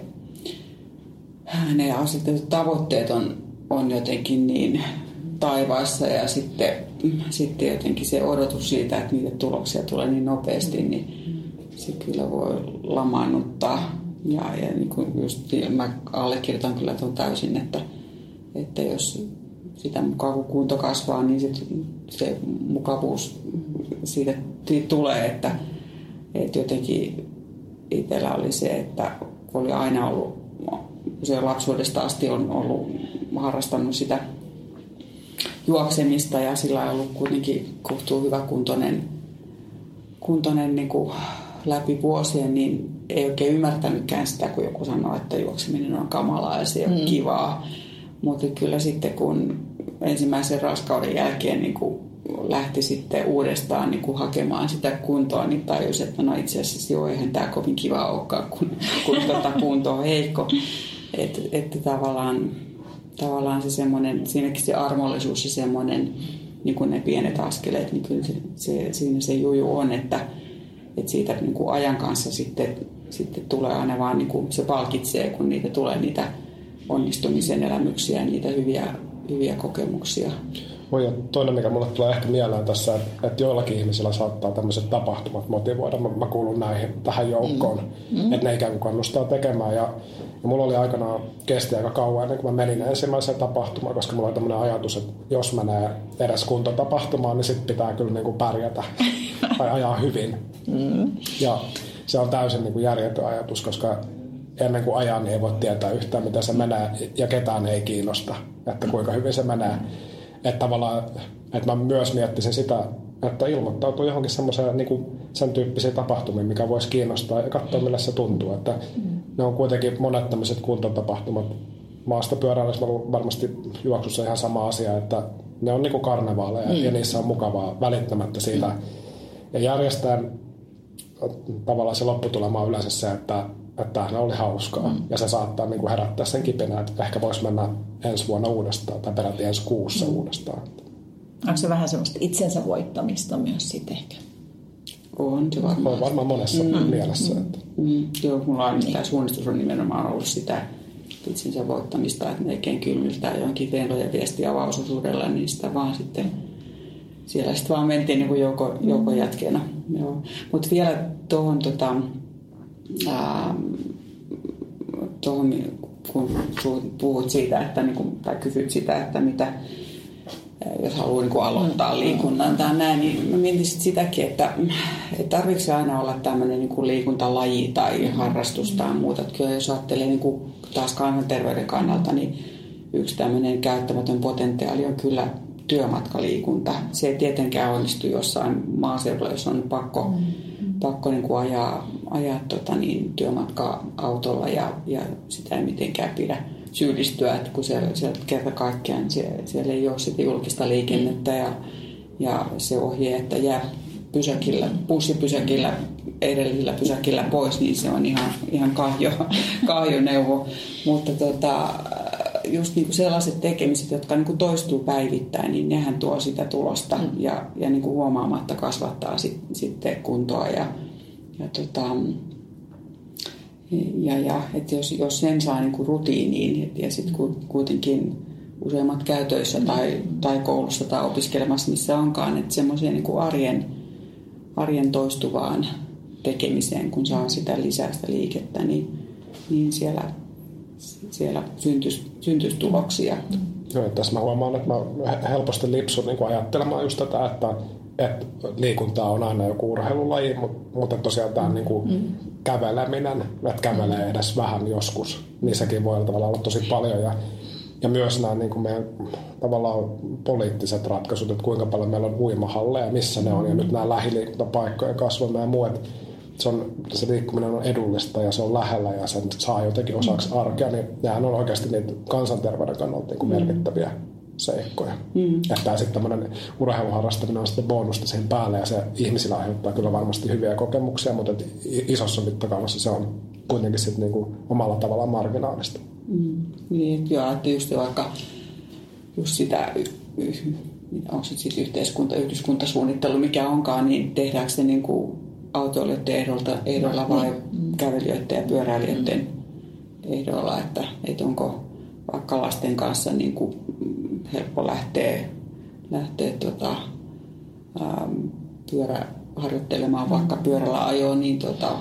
ne asetetut tavoitteet on on jotenkin niin taivaassa ja sitten, sitten jotenkin se odotus siitä, että niitä tuloksia tulee niin nopeasti, niin se kyllä voi lamaannuttaa. Ja, ja niin kuin just, mä allekirjoitan kyllä tuon täysin, että, että jos sitä mukaan kun kunto kasvaa, niin sit se mukavuus siitä tulee, että, että jotenkin itsellä oli se, että oli aina ollut, se lapsuudesta asti on ollut harrastanut sitä juoksemista ja sillä on ollut kuitenkin kohtuu hyvä kuntoinen, kuntoinen niin kuin läpi vuosien, niin ei oikein ymmärtänytkään sitä, kun joku sanoo, että juokseminen on kamalaa ja se on mm. kivaa. Mutta kyllä sitten kun ensimmäisen raskauden jälkeen niin kuin lähti sitten uudestaan niin kuin hakemaan sitä kuntoa, niin tajusi, että no itse asiassa joo, eihän tämä kovin kiva olekaan, kun, kun tuota kunto on heikko. Että et tavallaan, tavallaan se semmoinen, siinäkin se armollisuus ja semmoinen, niin kuin ne pienet askeleet, niin kyllä se, se, siinä se juju on, että, että siitä niin kuin ajan kanssa sitten, sitten tulee aina vaan, niin kuin se palkitsee, kun niitä tulee niitä onnistumisen elämyksiä, niitä hyviä, hyviä kokemuksia. Voi, ja toinen, mikä mulle tulee ehkä mieleen tässä, että joillakin ihmisillä saattaa tämmöiset tapahtumat motivoida. Mä, mä kuulun näihin tähän joukkoon, mm. mm. että ne ikään kuin kannustaa tekemään. Ja, ja mulla oli aikanaan, kesti aika kauan ennen kuin mä menin ensimmäiseen tapahtumaan, koska mulla oli tämmöinen ajatus, että jos menee edes kuntotapahtumaan, niin sitten pitää kyllä niin kuin pärjätä tai ajaa hyvin. Mm. Ja se on täysin niin kuin järjetön ajatus, koska ennen kuin ajan niin ei voi tietää yhtään, miten se menee ja ketään ei kiinnosta, että kuinka hyvin se menee. Että tavallaan, että mä myös miettisin sitä, että ilmoittautuu johonkin semmoiseen niin sen tyyppisiin tapahtumiin, mikä voisi kiinnostaa ja katsoa, millä se tuntuu. Että mm. ne on kuitenkin monet tämmöiset kuntotapahtumat. Maasta pyöräilyssä on varmasti juoksussa ihan sama asia, että ne on niin kuin karnevaaleja mm. ja niissä on mukavaa välittämättä siitä. Mm. Ja järjestään tavallaan se lopputulema on yleensä se, että että tämä oli hauskaa. Mm. Ja se saattaa niin kuin herättää sen kipinä, että ehkä voisi mennä ensi vuonna uudestaan tai peräti ensi kuussa mm. uudestaan. Onko se vähän semmoista itsensä voittamista myös sitten ehkä? On se varmaan. On varmaan monessa mm. mielessä. Että. Mm. Joo, mulla on niin. tämä suunnistus on nimenomaan ollut sitä itsensä voittamista, että melkein kylmiltää johonkin venloja viestiä avausosuudella, niin sitä vaan sitten siellä sitten vaan mentiin niin kuin jouko, joukon jätkeenä. Mutta vielä tuohon tota, tuohon, kun puhut siitä, että, niin kuin, tai kysyt sitä, että mitä, jos haluaa niin aloittaa mm. liikunnan tai näin, niin mä mietin sitäkin, että, että tarvitseeko se aina olla tämmöinen niin kuin liikuntalaji tai harrastus tai muuta. Että kyllä jos ajattelee niin kuin taas kansanterveyden kannalta, niin yksi tämmöinen käyttämätön potentiaali on kyllä työmatkaliikunta. Se ei tietenkään onnistu jossain maaseudulla, jos on pakko mm pakko niin kuin ajaa, ajaa tota niin, työmatka-autolla ja, ja sitä ei mitenkään pidä syyllistyä, että kun siellä, siellä kerta kaikkiaan siellä, siellä ei ole sitä julkista liikennettä ja, ja se ohje, että jää pysäkillä, bussipysäkillä, edellisellä pysäkillä pois, niin se on ihan, ihan kahjo, kahjoneuvo. Mutta tota, just niin kuin sellaiset tekemiset, jotka niin kuin toistuu päivittäin, niin nehän tuo sitä tulosta mm. ja, ja niin kuin huomaamatta kasvattaa sit, sitten kuntoa. Ja, ja, tota, ja, ja että jos, jos sen saa niin kuin rutiiniin ja sitten kuitenkin useimmat käytöissä tai, tai koulussa tai opiskelemassa, missä onkaan, että semmoiseen niin arjen, arjen toistuvaan tekemiseen, kun saa sitä lisää sitä liikettä, niin, niin siellä siellä syntyisi, syntyisi tuloksia. Joo, tässä mä huomaan, että mä helposti lipsun niin ajattelemaan just tätä, että, että liikunta on aina joku urheilulaji, mutta tosiaan tämä niin kuin mm. käveleminen, että kävelee edes vähän joskus, niin sekin voi tavallaan olla tosi paljon. Ja, ja myös nämä niin kuin meidän tavallaan poliittiset ratkaisut, että kuinka paljon meillä on uimahalleja, missä ne on, ja nyt nämä lähiliikuntapaikkojen kasvaminen ja muu, että se, on, se liikkuminen on edullista ja se on lähellä ja sen saa jotenkin osaksi mm. arkea, niin nehän on oikeasti niitä kansanterveyden kannalta niin merkittäviä seikkoja. Mm. Että sitten tämmöinen urheiluharrastaminen on sitten bonusta siihen päälle ja se ihmisillä aiheuttaa kyllä varmasti hyviä kokemuksia, mutta et isossa mittakaavassa se on kuitenkin sitten niinku omalla tavallaan marginaalista. Mm. Niin, joo, että just vaikka just sitä onko se sitten yhteiskunta, yhdyskuntasuunnittelu, mikä onkaan, niin tehdäänkö se niin kuin autoilijoiden ehdolla, ehdolla vai mm. kävelijöiden ja pyöräilijöiden ehdolla, että, että onko vaikka lasten kanssa niin kuin helppo lähteä, lähteä tota, ähm, pyörä harjoittelemaan vaikka pyörällä ajoon, niin tota,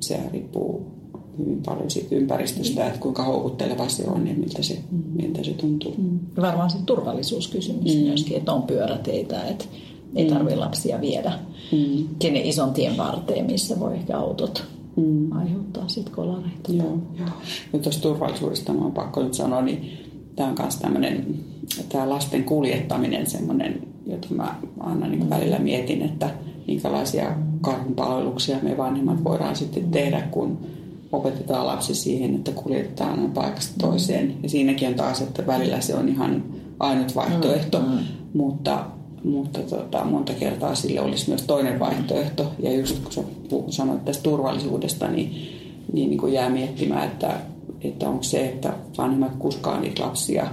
se riippuu hyvin paljon siitä ympäristöstä, että kuinka houkutteleva se on ja miltä se, miltä se tuntuu. Mm. Varmaan se turvallisuuskysymys mm. myöskin, että on pyöräteitä, että ei tarvitse lapsia viedä mm. sinne ison tien varteen, missä voi ehkä autot mm. aiheuttaa sitten kolareita. Joo, joo. Ja tuosta turvallisuudesta on pakko nyt sanoa, niin tämä on myös tämmöinen, tämä lasten kuljettaminen semmoinen, jota mä aina niin välillä mietin, että minkälaisia karhunpalveluksia me vanhemmat voidaan sitten tehdä, kun opetetaan lapsi siihen, että kuljetetaan paikasta toiseen. Ja siinäkin on taas, että välillä se on ihan ainut vaihtoehto, mm, mm. mutta, mutta tota, monta kertaa sille olisi myös toinen vaihtoehto. Ja just kun sä sanoit tästä turvallisuudesta, niin, niin, niin kuin jää miettimään, että, että onko se, että vanhemmat kuskaa niitä lapsia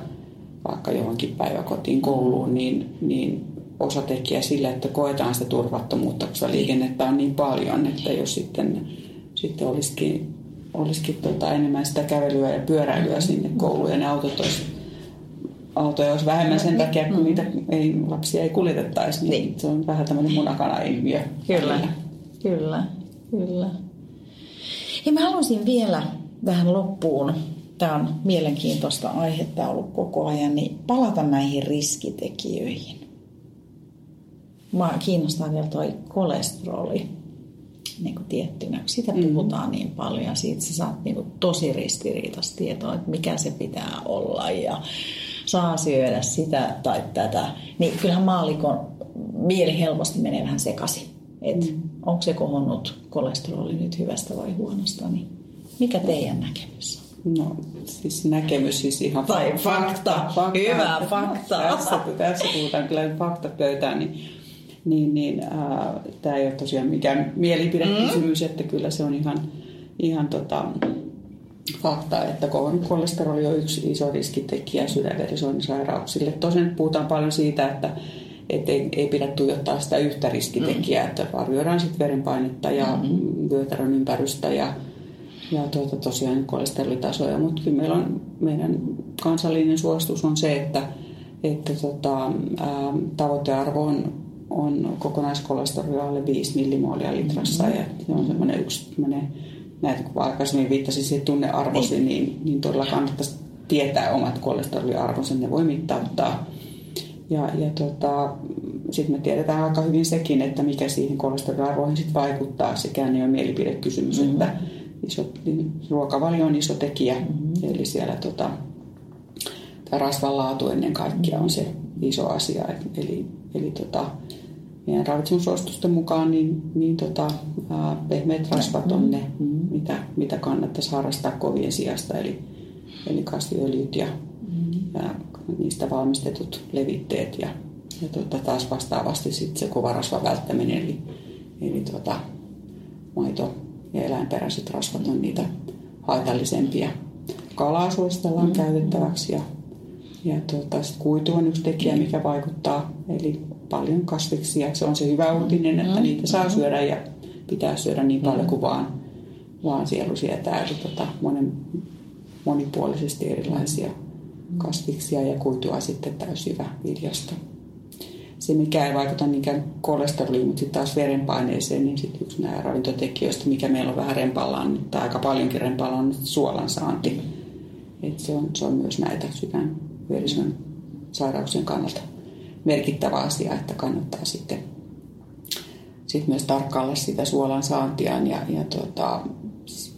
vaikka johonkin päiväkotiin kouluun, niin, niin osatekijä sille, että koetaan sitä turvattomuutta, koska liikennettä on niin paljon, että jos sitten, sitten olisikin, olisikin tota enemmän sitä kävelyä ja pyöräilyä sinne kouluun ja ne autot olisi autoja olisi vähemmän sen takia, kun niitä ei, lapsia ei kuljetettaisi, niin, niin. se on vähän tämmöinen munakana-ilmiö. Kyllä, kyllä, kyllä. Ja mä haluaisin vielä vähän loppuun, tämä on mielenkiintoista aihetta ollut koko ajan, niin palata näihin riskitekijöihin. Mä kiinnostaa vielä toi kolesteroli niin kuin tiettynä. Sitä mm-hmm. puhutaan niin paljon ja siitä sä saat niin kuin tosi ristiriitaista tietoa, että mikä se pitää olla ja saa syödä sitä tai tätä. Niin kyllähän maalikon mieli helposti menee vähän sekaisin. Että mm. onko se kohonnut kolesteroli nyt hyvästä vai huonosta, niin mikä teidän näkemys on? No siis näkemys siis ihan tai fakta. fakta. Hyvä fakta. Tässä, tässä puhutaan kyllä fakta pöytään, niin niin, niin äh, tämä ei ole tosiaan mikään mielipidekysymys, mm. että kyllä se on ihan, ihan tota, fakta, että kolesteroli on yksi iso riskitekijä sydänverisuonisairauksille. Tosin puhutaan paljon siitä, että et ei, ei pidä tuijottaa sitä yhtä riskitekijää, mm. että arvioidaan sitten verenpainetta ja mm-hmm. vyötärön ympärystä ja, ja tuota, tosiaan kolesterolitasoja, mutta kyllä meillä on, meidän kansallinen suositus on se, että, että tota, ää, tavoitearvo on on kokonaiskolesteroli alle 5 millimoolia litrassa mm-hmm. ja se on semmoinen yksi näitä kun aikaisemmin viittasin siihen tunnearvosi, niin, niin, niin todella kannattaisi tietää omat kolesteroliarvonsa, ne voi mittauttaa. Ja, ja tota, sitten me tiedetään aika hyvin sekin, että mikä siihen kolesteroliarvoihin sit vaikuttaa. Sekään ei ole mielipidekysymys, mm-hmm. että iso, niin ruokavalio on iso tekijä. Mm-hmm. Eli siellä tota, tämä rasvan laatu ennen kaikkea on se iso asia. Eli, eli tota, meidän ravitsemussuositusten mukaan, niin, niin tota, ää, pehmeät rasvat on ne, mm-hmm. mitä, mitä kannattaisi harrastaa kovien sijasta, eli, eli kasviöljyt ja, mm-hmm. ja niistä valmistetut levitteet ja, ja tota, taas vastaavasti sit se kovarasvan välttäminen, eli, eli tota, maito ja eläinperäiset rasvat on niitä haitallisempia. Kalaa suositellaan mm-hmm. käytettäväksi ja, ja tuota, kuitu on yksi tekijä, mikä vaikuttaa, eli paljon kasviksia. Se on se hyvä uutinen, että mm. niitä saa syödä ja pitää syödä niin paljon kuin vaan, vaan sielu sietää. Eli tota, monen, monipuolisesti erilaisia kasviksia ja kuitua sitten hyvä viljasta. Se, mikä ei vaikuta niinkään kolesteroliin, mutta sitten taas verenpaineeseen, niin sitten yksi nämä ravintotekijöistä, mikä meillä on vähän rempallaan, tai aika paljonkin rempallaan, on suolan saanti. Se, on, se on myös näitä sydän sairauksien kannalta merkittävä asia, että kannattaa sitten sit myös tarkkailla sitä suolan saantiaan ja, ja tota,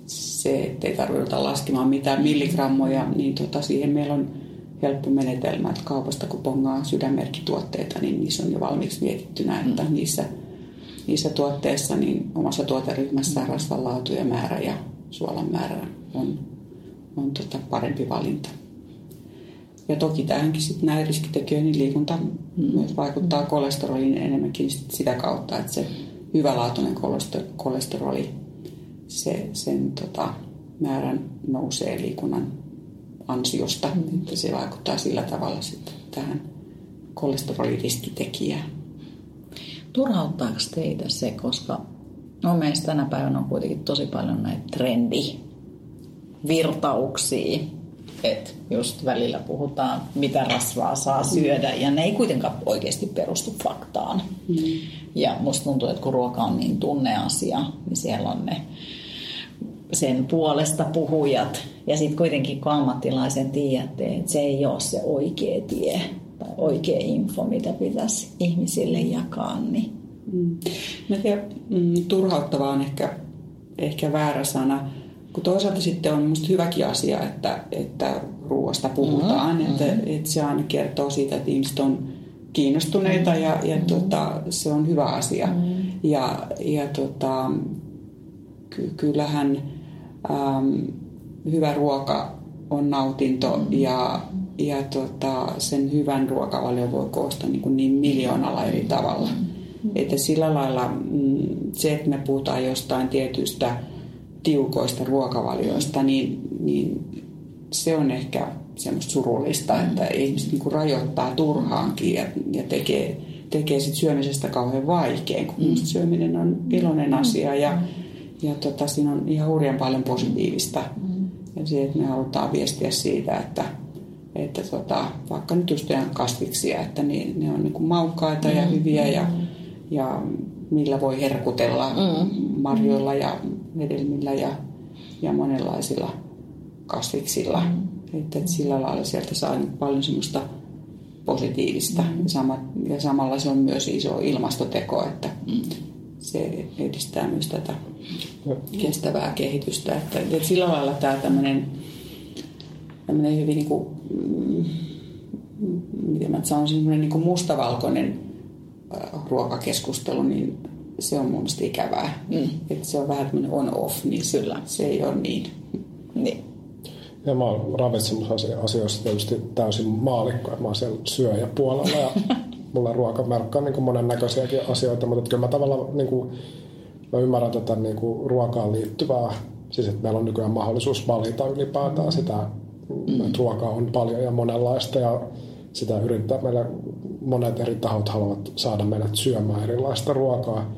se, ettei tarvitse laskemaan mitään milligrammoja, niin tota, siihen meillä on helppo menetelmä, että kaupasta kun pongaa sydänmerkkituotteita, niin niissä on jo valmiiksi mietittynä, että mm. niissä, niissä tuotteissa niin omassa tuoteryhmässä rasvan laatu ja määrä ja suolan määrä on, on tota parempi valinta. Ja toki tähänkin sitten näin riskitekijöihin liikunta mm. myös vaikuttaa kolesteroliin enemmänkin sitä kautta, että se hyvälaatuinen kolesteroli, se, sen tota, määrän nousee liikunnan ansiosta, mm. että se vaikuttaa sillä tavalla sitten tähän kolesteroliriskitekijään. Turhauttaako teitä se, koska no meistä tänä päivänä on kuitenkin tosi paljon näitä trendivirtauksia, että just välillä puhutaan, mitä rasvaa saa syödä, ja ne ei kuitenkaan oikeasti perustu faktaan. Mm. Ja musta tuntuu, että kun ruoka on niin tunneasia, niin siellä on ne sen puolesta puhujat. Ja sitten kuitenkin kun ammattilaisen tiedätte, että se ei ole se oikea tie tai oikea info, mitä pitäisi ihmisille jakaa. Niin. Mm. Mä tiedän, mm, turhauttavaa on ehkä, ehkä väärä sana, kun toisaalta sitten on minusta hyväkin asia, että, että ruoasta puhutaan, mm-hmm. että, että se aina kertoo siitä, että ihmiset on kiinnostuneita mm-hmm. ja, ja mm-hmm. tota, se on hyvä asia. Mm-hmm. Ja, ja tota, ky- kyllähän äm, hyvä ruoka on nautinto mm-hmm. ja, ja tota, sen hyvän ruokavalion voi koostaa niin, kuin niin miljoonalla eri tavalla. Mm-hmm. Että sillä lailla mm, se, että me puhutaan jostain tietystä tiukoista ruokavalioista, niin, niin se on ehkä semmoista surullista, että ihmiset niin kuin rajoittaa turhaankin ja, ja tekee, tekee sit syömisestä kauhean vaikein, kun mm. syöminen on iloinen asia ja, ja tota, siinä on ihan hurjan paljon positiivista. Mm. Ja se, että me halutaan viestiä siitä, että, että tota, vaikka nyt just kasviksia, että niin, ne on niin kuin maukkaita ja hyviä ja, ja millä voi herkutella mm. marjoilla ja hedelmillä ja, ja monenlaisilla kasviksilla. Mm. Että, että sillä lailla sieltä saa niin paljon semmoista positiivista. Mm. Ja, sama, ja samalla se on myös iso ilmastoteko, että mm. Se edistää myös tätä kestävää kehitystä. Että, että sillä lailla tämä tämmöinen, tämmöinen hyvin niin kuin, mm, miten mä sanoisin, niin kuin mustavalkoinen ruokakeskustelu, niin se on mun mielestä ikävää. Mm. Että se on vähän tämmöinen on-off, niin Kyllä. se ei ole niin. niin. Ja mä oon ravitsemusasioissa tietysti täysin maalikko, että mä oon siellä syöjäpuolella ja mulla ruokamerkka on niin monennäköisiäkin asioita, mutta kyllä mä tavallaan niin kuin, mä ymmärrän tätä niin kuin ruokaan liittyvää, siis että meillä on nykyään mahdollisuus valita ylipäätään sitä, mm. että ruokaa on paljon ja monenlaista ja sitä yrittää meillä monet eri tahot haluavat saada meidät syömään erilaista ruokaa.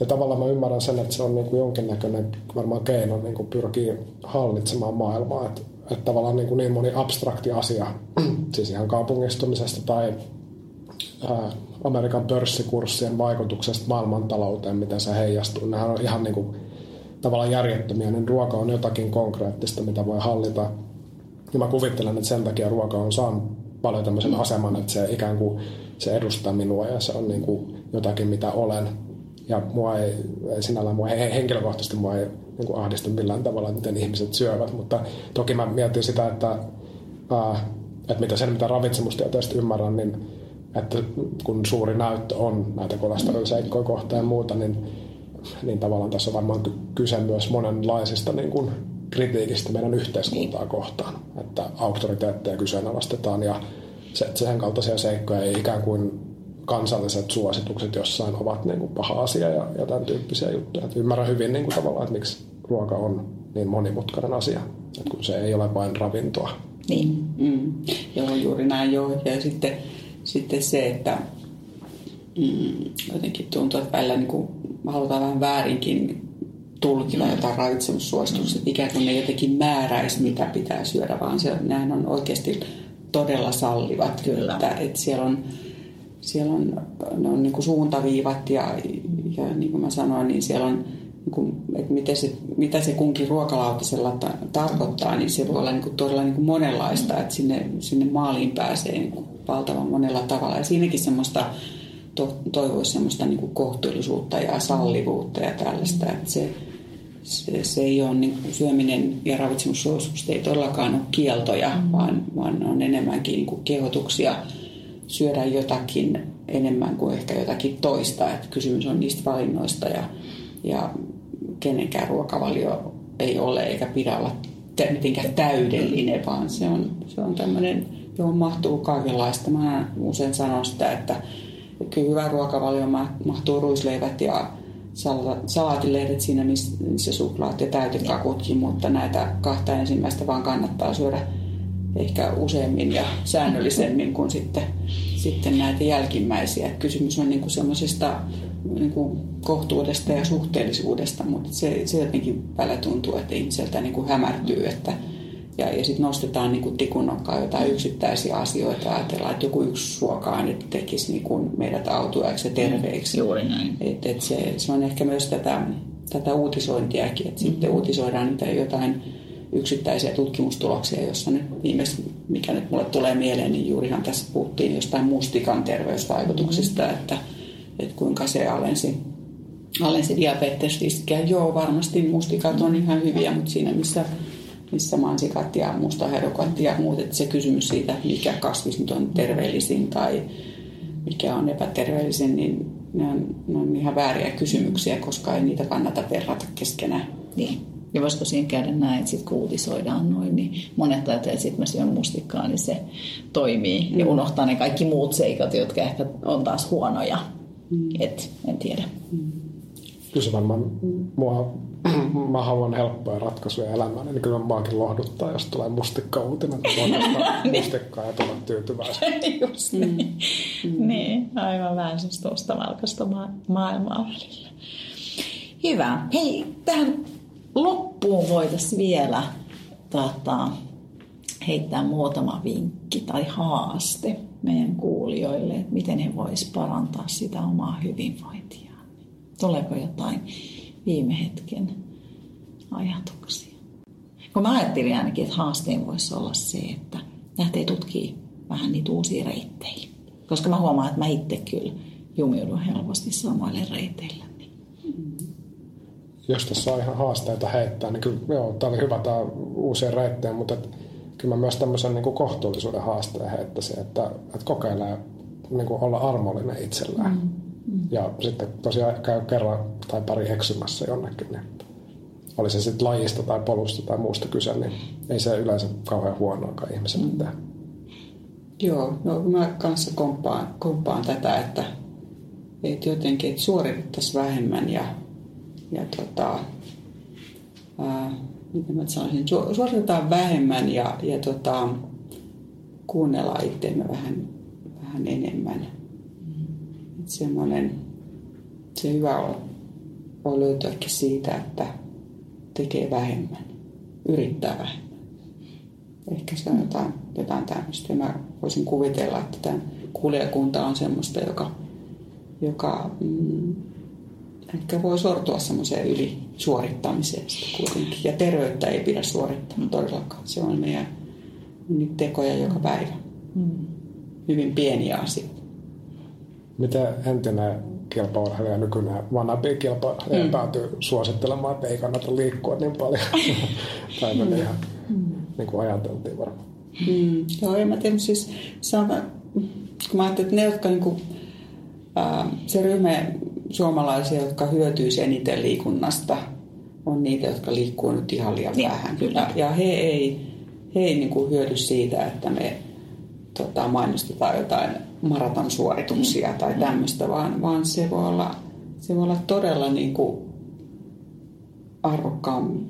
Ja tavallaan mä ymmärrän sen, että se on niin kuin jonkinnäköinen varmaan keino niin kuin pyrkii hallitsemaan maailmaa. Että, että tavallaan niin, kuin niin moni abstrakti asia, siis ihan kaupungistumisesta tai Amerikan pörssikurssien vaikutuksesta maailmantalouteen, miten se heijastuu. Nämä on ihan niin kuin, tavallaan järjettömiä, niin ruoka on jotakin konkreettista, mitä voi hallita. Ja mä kuvittelen, että sen takia ruoka on saanut paljon tämmöisen aseman, että se ikään kuin se edustaa minua ja se on niin kuin jotakin, mitä olen ja mua ei, ei sinällään mua ei, henkilökohtaisesti mua ei niin kuin ahdistu millään tavalla, miten ihmiset syövät, mutta toki mä mietin sitä, että, ää, että mitä sen, mitä ravitsemustieteestä ymmärrän, niin että kun suuri näyttö on näitä kolesteroliseikkoja kohtaan ja muuta, niin, niin tavallaan tässä on varmaan kyse myös monenlaisista niin kuin kritiikistä meidän yhteiskuntaa kohtaan, että auktoriteetteja kyseenalaistetaan ja se, sen kaltaisia seikkoja ei ikään kuin kansalliset suositukset jossain ovat niin kuin paha asia ja, ja tämän tyyppisiä juttuja. Että ymmärrän hyvin niin kuin tavallaan, että miksi ruoka on niin monimutkainen asia, että kun se ei ole vain ravintoa. Niin, mm. joo, juuri näin joo. Ja sitten, sitten se, että mm, jotenkin tuntuu, että välillä niin kuin halutaan vähän väärinkin tulkita jotain ravitsemussuosituksia, että ikään kuin ne jotenkin määräisi, mitä pitää syödä, vaan se, nehän on oikeasti todella sallivat. Kyllä. Että, että siellä on siellä on, ne on niin kuin suuntaviivat ja, ja niin kuin mä sanoin, niin siellä on, niin kuin, että miten se, mitä se kunkin ruokalautasella ta- tarkoittaa, niin se voi olla niin kuin todella niin kuin monenlaista, että sinne, sinne maaliin pääsee niin kuin valtavan monella tavalla. Ja siinäkin semmoista to, toivoisi semmoista niin kuin kohtuullisuutta ja sallivuutta ja tällaista, että se, se, se ei ole niin kuin syöminen ja ravitsemussuositukset ei todellakaan ole kieltoja, mm. vaan, vaan on enemmänkin niin kuin kehotuksia – syödä jotakin enemmän kuin ehkä jotakin toista. Että kysymys on niistä valinnoista ja, ja kenenkään ruokavalio ei ole eikä pidä olla mitenkään täydellinen, vaan se on, se on tämmöinen, johon mahtuu kaikenlaista. Mä usein sanon sitä, että kyllä hyvä ruokavalio mahtuu ruisleivät ja salaatilehdet siinä, missä suklaat ja täytekakutkin, mutta näitä kahta ensimmäistä vaan kannattaa syödä ehkä useammin ja säännöllisemmin kuin sitten, sitten näitä jälkimmäisiä. Kysymys on niin semmoisesta niin kohtuudesta ja suhteellisuudesta, mutta se, se jotenkin välillä tuntuu, että ihmiseltä niin kuin hämärtyy, että, Ja, ja sitten nostetaan niin kuin tikunnokkaan jotain yksittäisiä asioita ja ajatellaan, että joku yksi suoka-aine tekisi niin kuin meidät autuaiksi ja terveiksi. Juuri näin. Et, et se, se on ehkä myös tätä, tätä uutisointiakin, että sitten uutisoidaan niitä jotain yksittäisiä tutkimustuloksia, jossa nyt viimeis, mikä nyt mulle tulee mieleen, niin juurihan tässä puhuttiin jostain mustikan terveysvaikutuksista, mm-hmm. että, että kuinka se alensi, alensi diabetesriskiä. Joo, varmasti mustikat on ihan hyviä, mutta siinä missä, missä mansikat ja mustaherukat ja muut, että se kysymys siitä, mikä kasvis nyt on terveellisin tai mikä on epäterveellisin, niin ne on, ne on ihan vääriä kysymyksiä, koska ei niitä kannata verrata keskenään. Niin. Ja voisiko siinä käydä näin, että sitten kun uutisoidaan noin, niin monet ajattelevat, että sitten mä syön mustikkaa, niin se toimii. Mm. Ja unohtaa ne kaikki muut seikat, jotka ehkä on taas huonoja. Mm. Et, en tiedä. Mm. Kyllä se varmaan mua, mä haluan helppoja ratkaisuja elämään, niin kyllä maakin lohduttaa, jos tulee mustikka-uutinen, että voi mustikkaa ja tulla tyytyväisenä. Just niin. Mm. niin, aivan vähän tuosta valkoista ma- maailmaa välillä. Hyvä. Hei, tähän loppuun voitaisiin vielä tota, heittää muutama vinkki tai haaste meidän kuulijoille, että miten he voisivat parantaa sitä omaa hyvinvointiaan. Tuleeko jotain viime hetken ajatuksia? Kun mä ajattelin ainakin, että haasteen voisi olla se, että lähtee tutkii vähän niitä uusia reittejä. Koska mä huomaan, että mä itse kyllä jumiudun helposti samoille reiteille jos tässä on ihan haasteita heittää, niin kyllä joo, tämä oli hyvä tämä uusien reittejä, mutta et, kyllä mä myös tämmöisen niin kuin kohtuullisuuden haasteen heittäisin, että, että kokeilee niin kuin olla armollinen itsellään. Mm. Ja sitten tosiaan käy kerran tai pari eksymässä jonnekin, niin oli se sitten lajista tai polusta tai muusta kyse, niin ei se yleensä kauhean huonoakaan ihmiselle mm. tehdä. Joo, no mä kanssa komppaan, komppaan tätä, että, että jotenkin että suoritettaisiin vähemmän ja ja tota, ää, miten mä sanoisin, suoritetaan vähemmän ja, ja tota, kuunnellaan itseämme vähän, vähän enemmän. Mm. semmoinen, se hyvä on, on löytyäkin siitä, että tekee vähemmän, yrittää vähemmän. Ehkä se on jotain, jotain tämmöistä. Mä voisin kuvitella, että tämä kuulijakunta on semmoista, joka, joka mm, ehkä voi sortua semmoiseen ylisuorittamiseen kuitenkin. Ja terveyttä ei pidä suorittaa todellakaan. Se on meidän niitä tekoja joka päivä. Mm. Hyvin pieniä asioita. Miten entinen kilpaurheilija, nykyinen vanhempi kilpaurheilija mm. päätyy suosittelemaan, että ei kannata liikkua niin paljon? tai mm. ihan mm. niin kuin ajateltiin varmaan. Mm. Joo, en mä tiedä, siis sanotaan, kun mä ajattelin, että ne, jotka niin kuin, ää, se ryhmä, suomalaisia, jotka hyötyisivät eniten liikunnasta, on niitä, jotka liikkuu nyt ihan liian niin, vähän. Kyllä. Ja he ei, he ei niin kuin hyödy siitä, että me tota, mainostetaan jotain maratonsuorituksia mm. tai tämmöistä, vaan, vaan se, voi olla, se voi olla todella niin kuin arvokkaan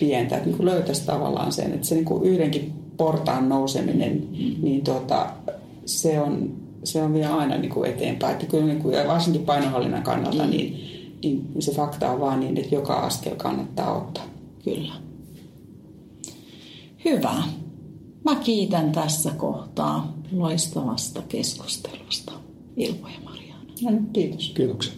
pientä, että niin kuin löytäisi tavallaan sen, että se niin kuin yhdenkin portaan nouseminen, mm. niin tota, se on se on vielä aina niin kuin eteenpäin. Että kyllä niin kuin, ja varsinkin painohallinnan kannalta, mm. niin, niin se fakta on vaan niin, että joka askel kannattaa ottaa. Kyllä. Hyvä. Mä kiitän tässä kohtaa loistavasta keskustelusta Ilpo ja Mariana. No, kiitos. Kiitoksia.